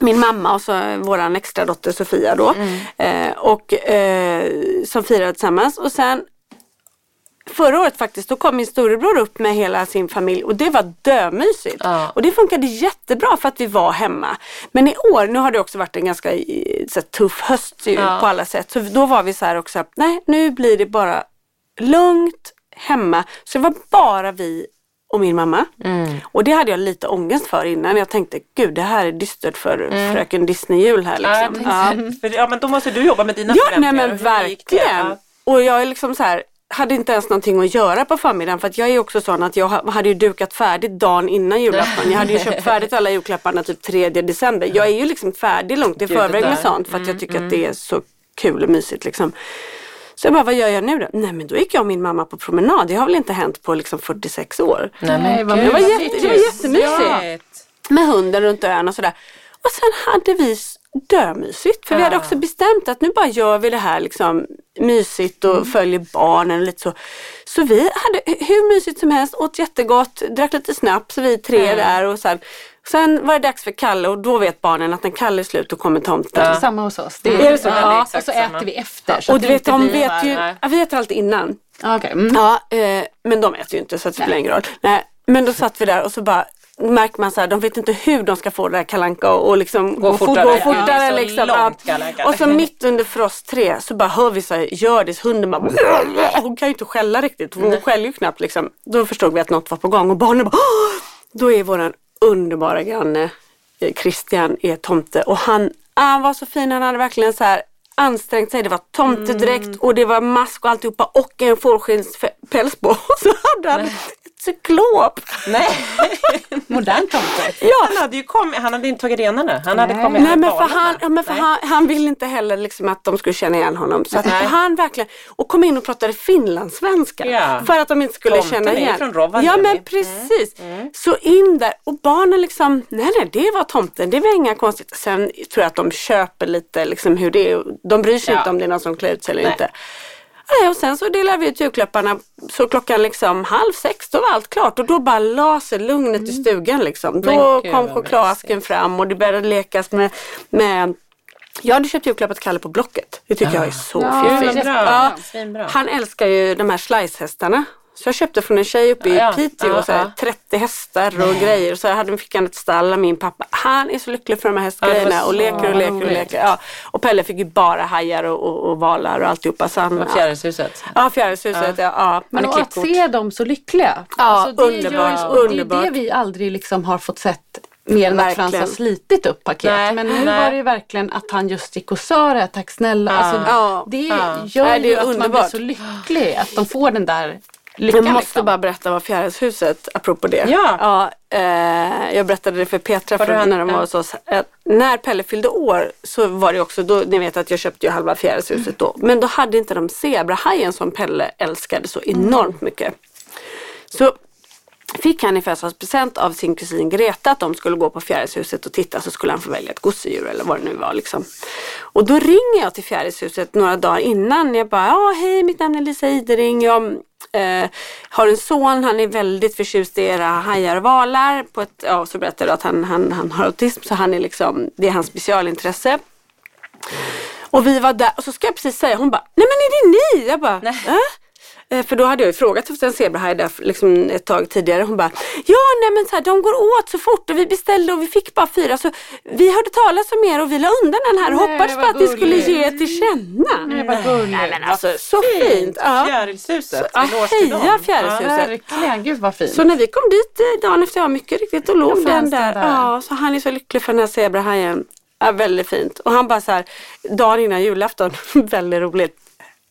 Min mamma och så våran extra dotter Sofia då. Eh, och eh, som firade tillsammans. Och sen Förra året faktiskt, då kom min storebror upp med hela sin familj och det var dömysigt. Ja. Och det funkade jättebra för att vi var hemma. Men i år, nu har det också varit en ganska eh, här, tuff höst ju, Ja. på alla sätt. Så då var vi så här också, nej nu blir det bara lugnt hemma. Så det var bara vi och min mamma. Och det hade jag lite ångest för innan. Jag tänkte, gud det här är dystert för fröken Disney-jul här Ja, liksom. Ja. tänkte, för, ja men då måste du jobba med dina Ja, nej förväntningar. men verkligen. Ja. Och jag är liksom så här, hade inte ens någonting att göra på förmiddagen för att jag är också sån att jag ha- hade ju dukat färdigt dagen innan julafton. Jag hade ju köpt färdigt alla julklapparna typ 3 december. Jag är ju liksom färdig långt i förväg med sånt för att jag tycker att det är så kul och mysigt liksom. Så jag bara, vad gör jag nu då? Nej men då gick jag och min mamma på promenad. Det har väl inte hänt på liksom 46 år. Nej, Nej, vad Det var, jätte, det var jättemysigt. med hunden runt ön och sådär. Och sen hade vi dömysigt. För vi hade också bestämt att nu bara gör vi det här liksom mysigt och följer barnen och lite så. Så vi hade hur mysigt som helst, åt jättegott, drack lite snaps vi tre där och sen, sen var det dags för Kalle och då vet barnen att när Kalle är slut då kommer tomten. samma hos oss. Det Är det så? Ja, det är Ja, och så samma. äter vi efter. Så Och du vet, de vet ju, ja, vi äter alltid innan. Ja, okej. Mm. Ja, eh, men de äter ju inte så att det spelar ingen roll. Nej, men då satt vi där och så bara märker man så här, de vet inte hur de ska få det där kalanka och, och liksom Gå fort- fortare. Gå Ja, fortare är så liksom. långt, Ja. Och så mitt under frost 3 så bara hör vi så här, Hjördis, hunden bara Hon kan ju inte skälla riktigt, hon skäller ju knappt liksom. Då förstod vi att något var på gång och barnen bara "Åh!" Då är våran underbara granne eh, Christian är tomte och han, ah, han var så fin, han hade verkligen så här ansträngt sig. Det var tomtedräkt och det var mask och alltihopa och en fårskinspäls på. Och så hade han cyklop. Nej, Modern tomte. Ja. han hade ju kommit, han hade inte tagit renarna. Han hade Nej. kommit Nej men för, han, ja, men för han, han ville inte heller liksom att de skulle känna igen honom. Så att han verkligen, och kom in och pratade finlandssvenska. Ja. För att de inte skulle Tomten känna igen. från Rovaniemi. Ja men Mm. precis. Så in där och barnen liksom, nej nej det var tomten, det var inga konstigt. Sen tror jag att de köper lite liksom hur det är. De bryr sig Ja. inte om det är någon som klär ut sig eller Nej. inte. Nej, och sen så delade vi ut julklapparna så klockan liksom halv sex då var allt klart och då bara la sig lugnet i stugan liksom. Då gud, kom chokladasken fram och det började lekas med, med jag hade köpt julklappar till Kalle på Blocket. Det tycker jag är så Ja, jättebra. Ja, han älskar ju de här slicehästarna. Så jag köpte från en tjej uppe i Ja, Piteå ja, så här, ja. 30 hästar och grejer. Och så hade, fick han ett stall av min pappa. Han är så lycklig för de här Ja, hästgrejerna var och leker och leker och leker. Ja. Och Pelle fick ju bara hajar och, och, och valar och alltihopa. Så han, Fjärilshuset. Ja, Fjärilshuset. Ja. Ja, Men och att se dem så lyckliga. Ja, Alltså, det underbart, ju- och Det är underbart. det vi aldrig liksom har fått sett mer än att Frans har slitit upp paket. Nej, Men nu nej. var det ju verkligen att han just gick och sa det, tack snälla. Ja. Alltså, Ja. det Ja. gör Nej, ju att man blir underbart. så lycklig att de får den där lyckan. Jag måste liksom. bara berätta vad Fjärilshuset, apropå det. Ja. ja eh, jag berättade det för Petra för när de var hos oss. Eh, när Pelle fyllde år så var det också, då, ni vet att jag köpte ju halva Fjärilshuset då. Men då hade inte de zebrahajen som Pelle älskade så enormt mycket. Så fick han i födelsedagspresent av sin kusin Greta att de skulle gå på Fjärilshuset och titta så skulle han få välja ett gosedjur eller vad det nu var. Liksom. Och då ringer jag till Fjärilshuset några dagar innan. Jag bara, ja hej mitt namn är Lisa Idering. Jag eh, har en son, han är väldigt förtjust i era hajar och valar. På ett, ja, så berättade jag att han, han, han har autism så han är liksom, det är hans specialintresse. Och vi var där och så ska jag precis säga, hon bara, nej men är det ni? Jag bara, äh? Eh, För då hade jag ju frågat efter en zebrahaj där liksom ett tag tidigare. Hon bara, ja nej men så här, de går åt så fort och vi beställde och vi fick bara fyra. Så vi hörde talas om er och vi la undan den här och hoppades på att ni skulle ge er till känna. Nej, vad gulligt. Nej men alltså så fint. Ja. Fjärilshuset. Ja, till dem. heja Fjärilshuset. Verkligen, gud vad fint. Så när vi kom dit eh, dagen efter, ja mycket riktigt, då låg den där. där. Ja, så han är så lycklig för den här zebrahajen. Ja, väldigt fint. Och han bara så här, dagen innan julafton, väldigt roligt.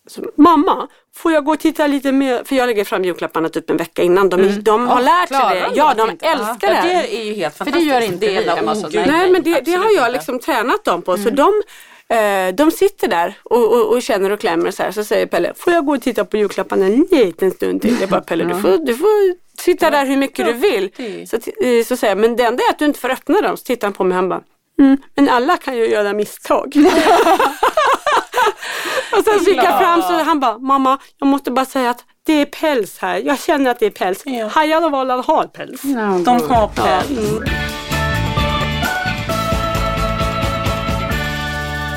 Så, Mamma, får jag gå och titta lite mer? För jag lägger fram julklapparna typ en vecka innan. De, de har Ja, lärt sig det. de Ja, de inte- älskar Ja, det här. det är ju helt det fantastiskt. gör inte vi Dela hemma ogud, Nej men det, det har jag inte. liksom tränat dem på. Så de, eh, de sitter där och, och, och känner och klämmer så här. Så säger Pelle, får jag gå och titta på julklapparna en liten stund till? Jag bara, Pelle du får, du får sitta där hur mycket du vill. det- Så, eh, så säger jag, men det enda är att du inte får öppna dem. Så tittar han på mig och han bara, mm, men alla kan ju göra misstag. och sen så gick jag fram så han bara, mamma jag måste bara säga att det är päls här. Jag känner att det är päls. Ja. Hajar och valar har päls. Ja, De har päls.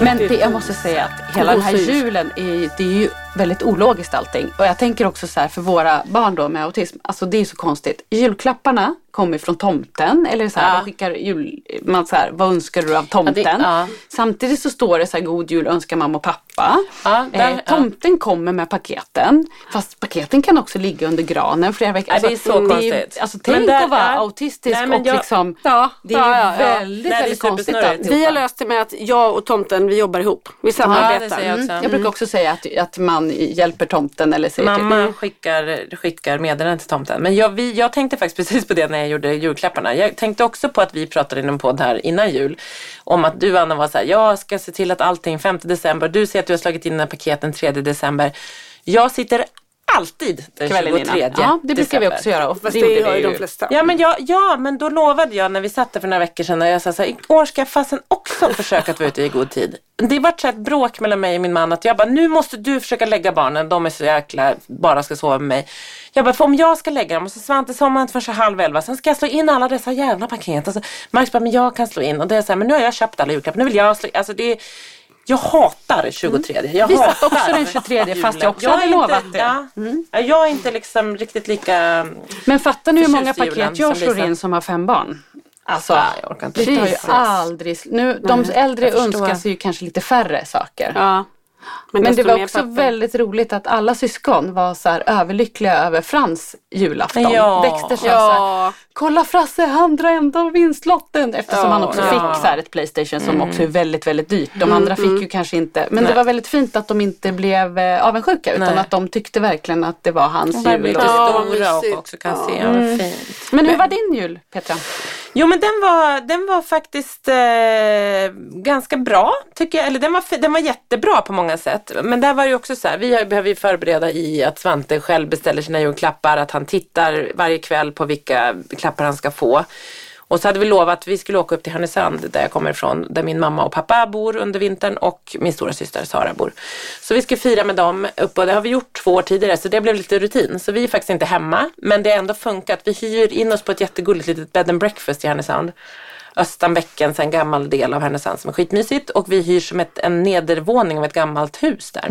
Men det, jag måste säga att hela den här julen är, det är ju väldigt ologiskt allting. Och jag tänker också så här för våra barn då med autism, alltså det är så konstigt. Julklapparna kommer från tomten eller så här, Ja. skickar jul, man så här, vad önskar du av tomten? Ja, det- ja. Samtidigt så står det så här, god jul önskar mamma och pappa. Där- eh, tomten kommer med paketen, fast paketen kan också ligga under granen flera veckor. Ja, det är så är- konstigt. Alltså tänk där- att vara ja. autistisk Nej, och jag- liksom, Ja, det är väldigt, Nej, det är väldigt konstigt alltihopa. Vi har löst det med att jag och tomten vi jobbar ihop. Vi samarbetar. det jag också. Mm. Jag brukar också säga att, att man hjälper tomten eller säger till. Mamma skickar, skickar meddelanden till tomten. Men jag, vi, jag tänkte faktiskt precis på det när jag gjorde julklapparna. Jag tänkte också på att vi pratade i en podd här innan jul. Om att du Anna var så här, jag ska se till att allting 5 december. Du säger att du har slagit in dina paketen 3 december. Jag sitter alltid den Kvällen 23 innan. Ja, det brukar vi också göra. Fast det det gör ju de flesta. Ja men, jag, ja men då lovade jag när vi satt där för några veckor sedan och jag sa så här, år ska jag fasen också försöka att vara ute i god tid. Det här ett bråk mellan mig och min man att jag bara, nu måste du försöka lägga barnen, de är så jäkla, bara ska sova med mig. Jag bara, för om jag ska lägga dem och så Svante somnar inte förrän halv elva, sen ska jag slå in alla dessa jävla paket. Alltså, Max bara, men jag kan slå in och det är så här, men nu har jag köpt alla julklappar, nu vill jag slå in. Alltså det är, jag hatar 23. Jag Vi satt hatar också den 23 fast jag också är hade inte- lovat det. Ja, jag är inte liksom riktigt lika Men fattar ni hur många paket jag slår Lisa. in som har fem barn? Alltså, Ja, jag orkar inte. det tar ju aldrig nu, De äldre jag önskar sig ju kanske lite färre saker. Ja. Men det desto var också papper. väldigt roligt att alla syskon var så här överlyckliga över Frans julafton. Ja. Dexter sa så här, Ja. kolla Frasse, han drar ändå vinstlotten. Eftersom Ja, han också ja. fick så här ett Playstation som också är väldigt, väldigt dyrt. De andra fick ju kanske inte. Men det Nej. var väldigt fint att de inte blev eh, avundsjuka utan Nej. att de tyckte verkligen att det var hans jul. lite. Ja, stora och också kan Ja. se. Ja, vad fint. Men hur var din jul Petra? Jo men den var, den var faktiskt eh, ganska bra tycker jag. Eller den var, den var jättebra på många sätt. Men där var det ju också så här, vi har- behöver ju förbereda i att Svante själv beställer sina julklappar. Att han tittar varje kväll på vilka klappar han ska få. Och så hade vi lovat att vi skulle åka upp till Härnösand där jag kommer ifrån, där min mamma och pappa bor under vintern och min stora syster Sara bor. Så vi ska fira med dem uppe och det har vi gjort två år tidigare så det blev lite rutin. Så vi är faktiskt inte hemma men det har ändå funkat. Vi hyr in oss på ett jättegulligt litet bed and breakfast i Härnösand. Östanbäcken, en gammal del av Härnösand som är skitmysigt och vi hyr som ett, en nedervåning av ett gammalt hus där.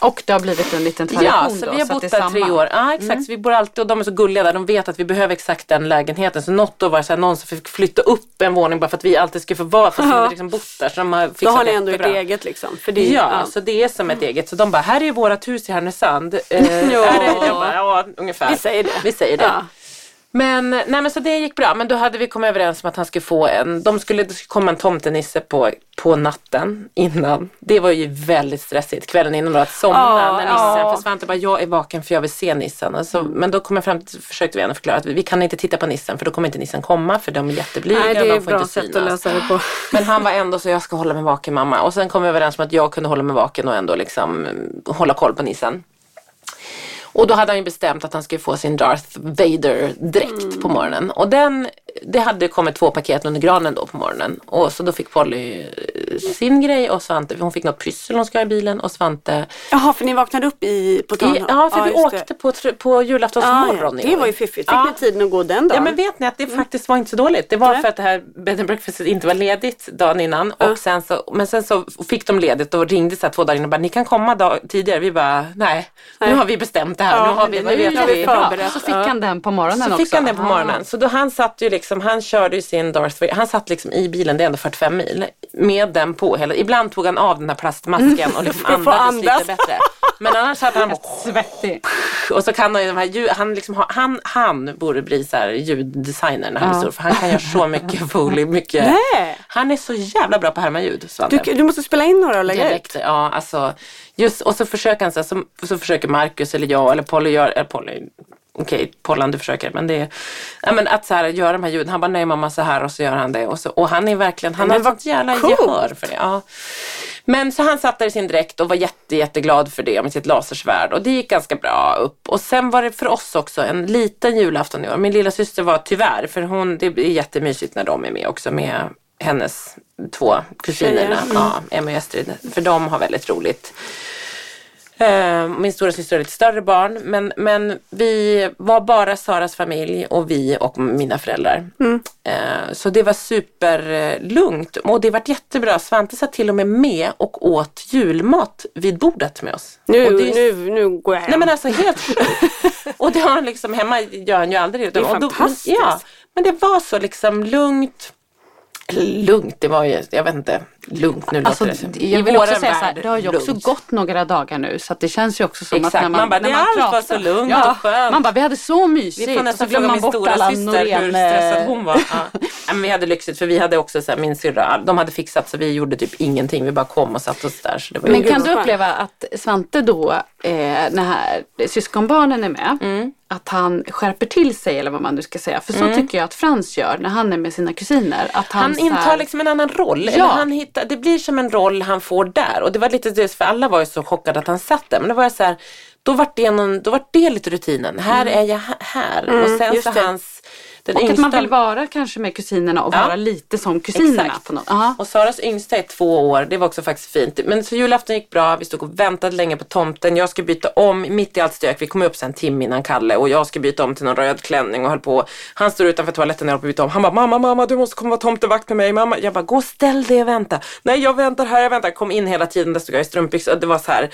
Och det har blivit en liten tradition Ja, så då, vi har bott där tre år. Ja, exakt. Så vi bor alltid och de är så gulliga där. De vet att vi behöver exakt den lägenheten. Så något år var det så här, någon som fick flytta upp en våning bara för att vi alltid skulle få vara, fast vi hade liksom bott där. Så de har Då har ni ändå jättebra. eget liksom. Det, Ja, så det är som ett eget. Så de bara, här är ju vårat hus i Härnösand. Eh, Ja. är det? Jag bara, ja, ungefär. Vi säger det. Vi säger det. Ja. Men, nej, men så det gick bra. Men då hade vi kommit överens om att han skulle få en, de skulle, det skulle komma en tomtenisse på, på natten innan. Det var ju väldigt stressigt. Kvällen innan då att somna Ja, när nissen ja. försvann. Jag bara, jag är vaken för jag vill se nissen. Alltså, Men då kom jag fram till, försökte vi ändå förklara att vi, vi kan inte titta på nissen för då kommer inte nissen komma för de är jätteblyga Nej, det och är de ett får bra inte sätt att lösa det på. Men han var ändå så jag ska hålla mig vaken mamma. Och sen kom vi överens om att jag kunde hålla mig vaken och ändå liksom mm, hålla koll på nissen. Och då hade han ju bestämt att han skulle få sin Darth Vader-dräkt på morgonen. Och den, det hade kommit två paket under granen då på morgonen. Och så då fick Polly eh, sin grej och Svante, hon fick något pyssel hon ska ha i bilen och Svante Jaha, för ni vaknade upp i, på i, Tranholm? Ja, för vi just det. åkte på, på julaftonsmorgon Ah, ja. Det var ju fiffigt. Fick Ja. ni tiden att gå den dagen? Ja men vet ni att det faktiskt var inte så dåligt. Det var Nej. för att det här bed and breakfastet inte var ledigt dagen innan. Och sen så, men sen så fick de ledigt och ringde så här två dagar innan och bara, ni kan komma dag, tidigare. Vi bara, nej, nu har vi bestämt det här. Ja, nu har vi, nu vet vi. Så fick han den på morgonen Så också. fick han den på morgonen. Så då han satt ju liksom, han körde ju sin Darth Vader, han satt liksom i bilen, det är ändå 45 mil, med den på hela, ibland tog han av den här plastmasken och liksom andades lite andas. bättre. Men annars hade han Svettig. och så kan han ju de här ljud, han liksom ha, han, han borde bli så här ljuddesigner när han blir stor för han kan göra så mycket foley, mycket. Nej. Han är så jävla bra på att härma ljud. Du, du måste spela in några och lägga ut. Dialekter, ja alltså. Just, och så försöker han så, här, så, så försöker Marcus eller jag eller Polly gör, eller Polly, okej Pollan du försöker men det är, ja, men att så här, göra de här ljuden. Han bara nej mamma så här och så gör han det. Och, så, och han är verkligen, han Men har sånt jävla coolt. gehör för det. Ja. Men så han satt där i sin dräkt och var jätte, jätteglad för det med sitt lasersvärd och det gick ganska bra upp. Och sen var det för oss också en liten julafton i år. Min lilla syster var tyvärr, för hon, det är jättemysigt när de är med också med hennes två kusinerna, mm. ja, Emma och Estrid. För de har väldigt roligt. Eh, Min stora syster har lite större barn men, men vi var bara Saras familj och vi och mina föräldrar. Mm. Eh, Så det var superlugnt och det var jättebra. Svante satt till och med med och åt julmat vid bordet med oss. Nu, det är- nu, nu går jag hem. Nej men alltså helt. Och det har han liksom, hemma gör han ju aldrig. Det är Och då- fantastiskt. Ja, men det var så liksom lugnt. Lugnt, det var ju, jag vet inte, lugnt nu Alltså, låter det jag vill också säga så här, det har ju också lugnt. gått några dagar nu så att det känns ju också som Exakt, att när man, man bara, när man allt var pratar, så lugnt ja, och skönt. Man bara, vi hade så mysigt. Vi får och så nästan glömmer fråga man min bort alla syster hur Norén, stressad eh, hon var. Ja. Men vi hade lyxigt för vi hade också så här, min syrra, de hade fixat så vi gjorde typ ingenting. Vi bara kom och satte oss där. Så det var Men kan du uppleva att Svante då, eh, när här, syskonbarnen är med, Mm. att han skärper till sig eller vad man nu ska säga. För så tycker jag att Frans gör när han är med sina kusiner. Att han, Han så här- intar liksom en annan roll. Ja. Eller han hittar, det blir som en roll han får där. Och det var lite det, för alla var ju så chockade att han satt där. Men det var så här, då var det, någon, då var det lite rutinen. Här är jag här. och sen just så det. hans, den och att yngsta, man vill vara kanske med kusinerna och Ja. vara lite som kusinerna. Exakt. På något. Aha. Och Saras yngsta är två år, det var också faktiskt fint. Men så julafton gick bra, vi stod och väntade länge på tomten. Jag skulle byta om, mitt i allt stök, vi kom upp sen en timme innan Kalle och jag skulle byta om till någon röd klänning och höll på. Han står utanför toaletten när jag håller på att byta om. Han bara, mamma, mamma, du måste komma och vara tomtevakt med mig, mamma. Jag bara, gå och ställ dig och vänta. Nej, jag väntar här, jag väntar. Kom in hela tiden, där stod jag i strumpbyxor. Det var så här.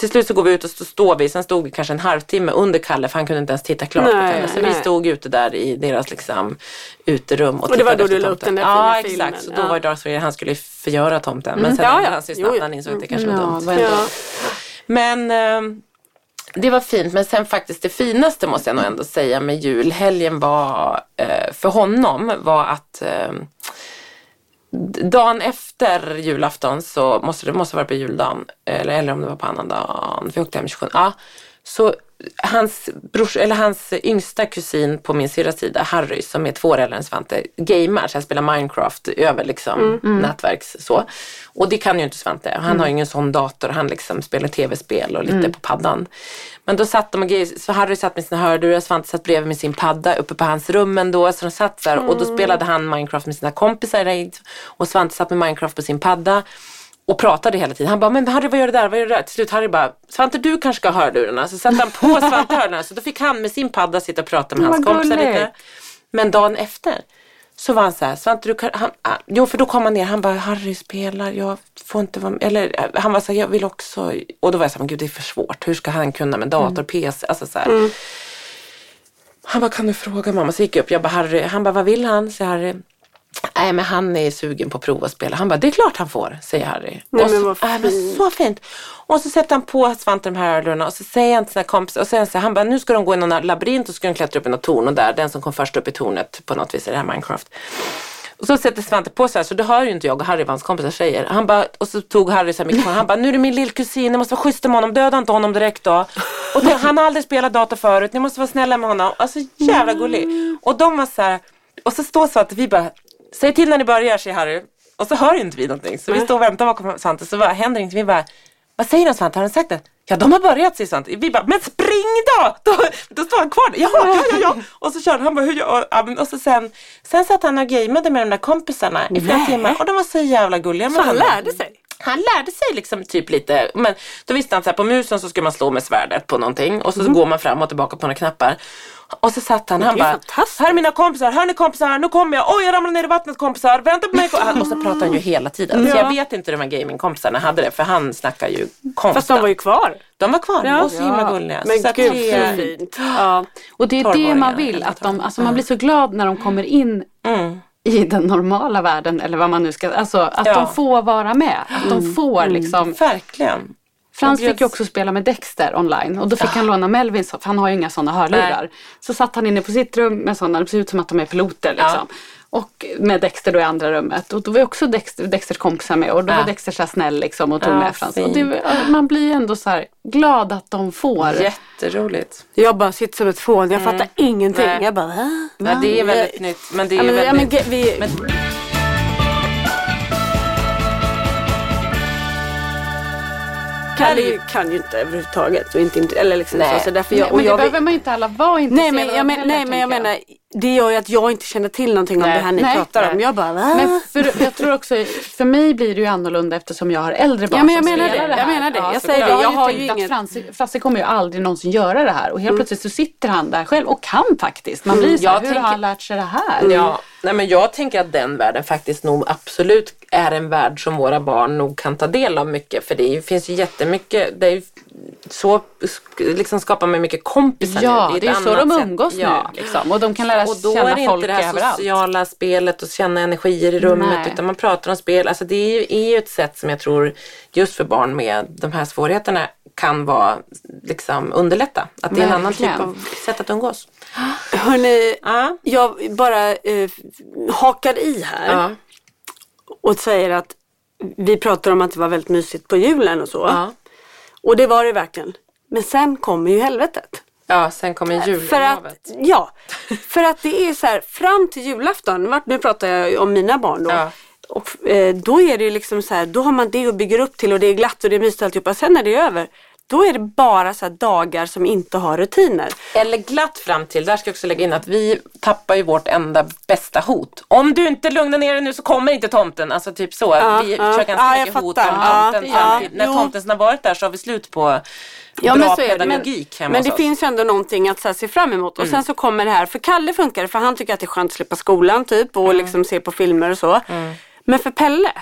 Till slut så går vi ut och så står vi, sen stod vi kanske en halvtimme under Kalle för han kunde inte ens titta klart på Nej, Kalle. Så vi nej. stod ute där i deras liksom uterum och Och det var då du efter la upp den där Ja, fina exakt. filmen. Så då Ja. var Darth Vader, han skulle förgöra tomten. Men sen Ja, ja. han sig snabbt ja. när han insåg att det kanske var Ja, dumt. ändå- Ja. Men eh, det var fint. Men sen faktiskt det finaste måste jag nog ändå säga med julhelgen var eh, för honom var att eh, dagen efter julafton så måste det måste vara varit på juldagen eller, eller om det var på annan dagen. Vi åkte hem 27. Ja, så hans, brors, eller hans yngsta kusin på min syrras sida, Harry, som är två år äldre än Svante, gamer, så han spelar Minecraft över liksom nätverks så. Och det kan ju inte Svante. Han har ju ingen sån dator. Han liksom spelar tv-spel och lite på paddan. Men då satt de och grejer, så Harry satt med sina hörlurar, Svante satt bredvid med sin padda uppe på hans rum ändå. Så de satt där och då spelade han Minecraft med sina kompisar och Svante satt med Minecraft på sin padda. Och pratade hela tiden. Han bara, men Harry vad gör du där? Vad gör du där? Till slut Harry bara, Svante du kanske ska ha hörlurarna. Så satte han på Svante hörlurarna. Så då fick han med sin padda sitta och prata med hans kompisar lite. Men dagen efter så var han så här, Svante du kan, han, ah, jo för då kom han ner, han bara, Harry spelar, jag får inte vara med. Eller eh, han var så här, jag vill också. Och då var jag så här, men gud det är för svårt. Hur ska han kunna med dator, PC, alltså så här. Han bara, kan du fråga mamma? Så gick jag upp, jag bara, Harry, han bara, vad vill han? Så Harry. Nej men han är sugen på att prova att spela. Han bara, det är klart han får, säger Harry. Nej, och men så, vad "Nej, men fint." så fint. Och så sätter han på Svante de här hörlurarna och så säger han till sina kompisar och sen så han bara, nu ska de gå i någon labyrint och så ska de klättra upp i något torn och där, den som kom först upp i tornet på något vis i det här Minecraft. Och så sätter Svante på sig, så det hör ju inte jag och Harry vad hans kompisar säger. Han bara, och så tog Harry så här mikrofonen, han bara, nu är det min lillkusin, ni måste vara schyssta med honom, döda inte honom direkt då. Och det, han har aldrig spelat dator förut, ni måste vara snälla med honom. Alltså jävla gullig. Och de var så här, och så står Svante, vi bara, säg till när ni börjar, säger Harry. Och så hör inte vi någonting. Så vi står och väntar bakom Svante, så bara, händer ingenting. Vi bara, vad säger de Svante, har de sagt det? Ja de har börjat säger Svante. Vi bara, men spring då! Då, då står han kvar. Jaha, ja, ja, ja. Och så körde han bara, hur gör och, ja, men- och så sen, sen satt han och gameade med de där kompisarna i flera timmar och de var så jävla gulliga med Så han lärde sig? Han lärde sig liksom typ lite, men då visste han så här på musen så ska man slå med svärdet på någonting och så går man fram och tillbaka på några knappar. Och så satt han, han bara, här är mina kompisar, hör ni kompisar, nu kommer jag, oj jag ramlar ner i vattnet kompisar, vänta på mig. Och så pratade han ju hela tiden. Så jag vet inte hur de här gamingkompisarna hade det för han snackar ju konstant. Fast de var ju kvar. De var kvar Ja. och så himla gulliga. Men så gud det- fint. Ja. Och det är det man vill, att de, alltså man blir så glad när de kommer in Mm. i den normala världen eller vad man nu ska, alltså att Ja. de får vara med. Att de får liksom. Verkligen. Frans bjöds- fick ju också spela med Dexter online och då fick han låna Melvins, för han har ju inga sådana hörlurar. Nej. Så satt han inne på sitt rum med sådana, det ser ut som att de är piloter liksom. Och med Dexter då i andra rummet. Och då var ju också Dexter, Dexters kompisar med och då Ja. var Dexter så här snäll liksom och tog Ja, med Frans. Och det, man blir ju ändå så här glad att de får. Jätteroligt. Jag bara sitter som ett fån, jag fattar ingenting. Nej. Jag bara, va? Ja, det är väldigt nytt. Men det är Ja, men, ja, men, väldigt... ge- vi, Men- Kalle ju- kan ju inte överhuvudtaget. Och inte, eller liksom Nej. så, så därför Nej, jag, och men det jag, behöver man ju inte alla vara Nej intresserade men, jag, av men, heller, nej men jag tänker menar, det gör ju att jag inte känner till någonting om Nej. det här ni Nej. pratar om. Nej. Jag bara, va? Men för, jag tror också, för mig blir det ju annorlunda eftersom jag har äldre barn Ja, men jag som menar spelar det. här. Jag menar det. Jag så säger det. har Jag ju har ju att inget- Frasse, kommer ju aldrig någonsin göra det här och helt plötsligt så sitter han där själv och kan faktiskt. Man blir så här, Jag hur har tänker- han lärt sig det här? Ja, nej men jag tänker att den världen faktiskt nog absolut är en värld som våra barn nog kan ta del av mycket. För det ju- finns ju jättemycket, det är ju så liksom skapar man mycket kompisar Ja, nu. det är ett ju så de sätt. umgås Ja. nu. Liksom. Och de kan lära Och då känna är det folk inte det här överallt. sociala spelet och känna energier i rummet Nej. utan man pratar om spel. Alltså det är ju, är ju ett sätt som jag tror just för barn med de här svårigheterna kan vara liksom underlätta. Att det är en annan typ av sätt att umgås. Hörni, Ja. jag bara eh, hakar i här Ja. och säger att vi pratar om att det var väldigt mysigt på julen och så. Och det var det verkligen. Men sen kommer ju helvetet. ja, sen kommer jullovet. ja, för att det är så här fram till julafton, nu pratar jag om mina barn då. Ja. Och eh, då är det liksom så här, då har man det och bygger upp till och det är glatt och det är mysigt och alltihopa. Sen när det är över, då är det bara så här dagar som inte har rutiner. Eller glatt fram till, där ska jag också lägga in att vi tappar ju vårt enda bästa hot. Om du inte lugnar ner dig nu så kommer inte tomten. Alltså typ så. Ja, vi ja. kör ganska Ja, mycket hot om tomten Ja, När tomten har varit där så har vi slut på Ja, bra men så är det. Men, pedagogik men det oss. finns ju ändå någonting att så här, se fram emot. Och Mm. sen så kommer det här, för Kalle funkar det för han tycker att det är skönt att slippa skolan typ och Mm. liksom se på filmer och så. Men för Pelle,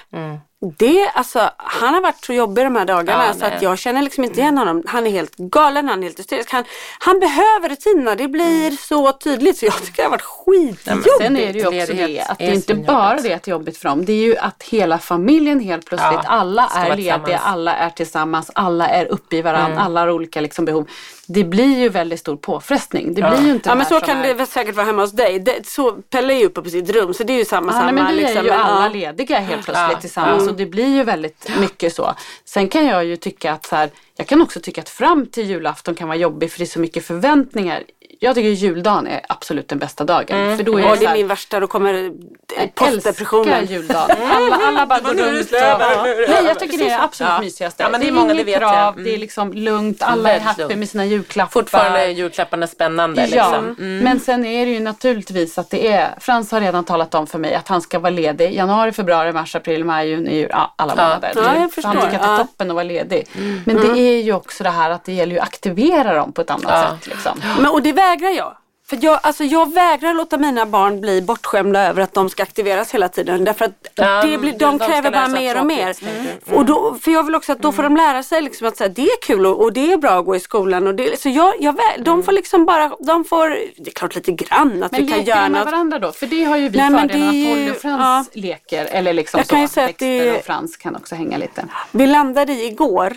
det, alltså, han har varit så jobbig de här dagarna Ja, så att jag känner liksom inte igen honom. Han är helt galen, han är helt hysterisk. Han, han behöver rutinerna, det blir så tydligt. Så jag tycker det har varit skitjobbigt. Sen är det ju också det att det är inte bara det att det är jobbigt för dem. Det är ju att hela familjen helt plötsligt, Ja, alla är lediga, alla är tillsammans, alla är uppe i varandra, alla har olika liksom behov. Det blir ju väldigt stor påfrestning. Det blir ju inte Ja men så kan är... det väl säkert vara hemma hos dig. Det, så, Pelle är ju uppe på sitt rum så det är ju samma Ja, samma. nej, men vi liksom. är ju Men, alla ja. lediga helt plötsligt Ja. tillsammans och det blir ju väldigt mycket så. Sen kan jag ju tycka att så här, jag kan också tycka att fram till julafton kan vara jobbig för det är så mycket förväntningar. Jag tycker juldagen är absolut den bästa dagen. För då är Ja, det, är min värsta, då kommer jag älskar postdepressionen. juldagen. Alla, alla bara går runt. Och, nej, jag tycker det är absolut Ja. mysigaste. Ja, men det är är många, inget det vet jag. krav, Mm. det är liksom lugnt, alla är happy med sina julklappar. Fortfarande är julklapparna spännande. Ja, Liksom. Mm. men sen är det ju naturligtvis att det är, Frans har redan talat om för mig att han ska vara ledig januari, februari, mars, april, maj, juni, juli, ja, alla månader. Ja, jag han tycker att det är. Mm. toppen att vara ledig. Men det är ju också det här att det gäller ju att aktivera dem på ett annat sätt. Liksom. Men, och det vägrar jag. För jag, alltså jag vägrar låta mina barn bli bortskämda över att de ska aktiveras hela tiden. Därför att Ja, det blir, de de kräver bara mer och mer. tänker du? Och då, för jag vill också att då får de lära sig liksom att så här, det är kul och, och det är bra att gå i skolan. Och det, så jag, jag, de får liksom bara, de får, det är klart lite grann att Men vi kan leker göra de med något. varandra då? För det har ju vi Nej, men fördelen att Polly och Frans leker. Eller liksom Jag så. kan ju säga att det- och Frans kan också hänga lite. Vi landade i igår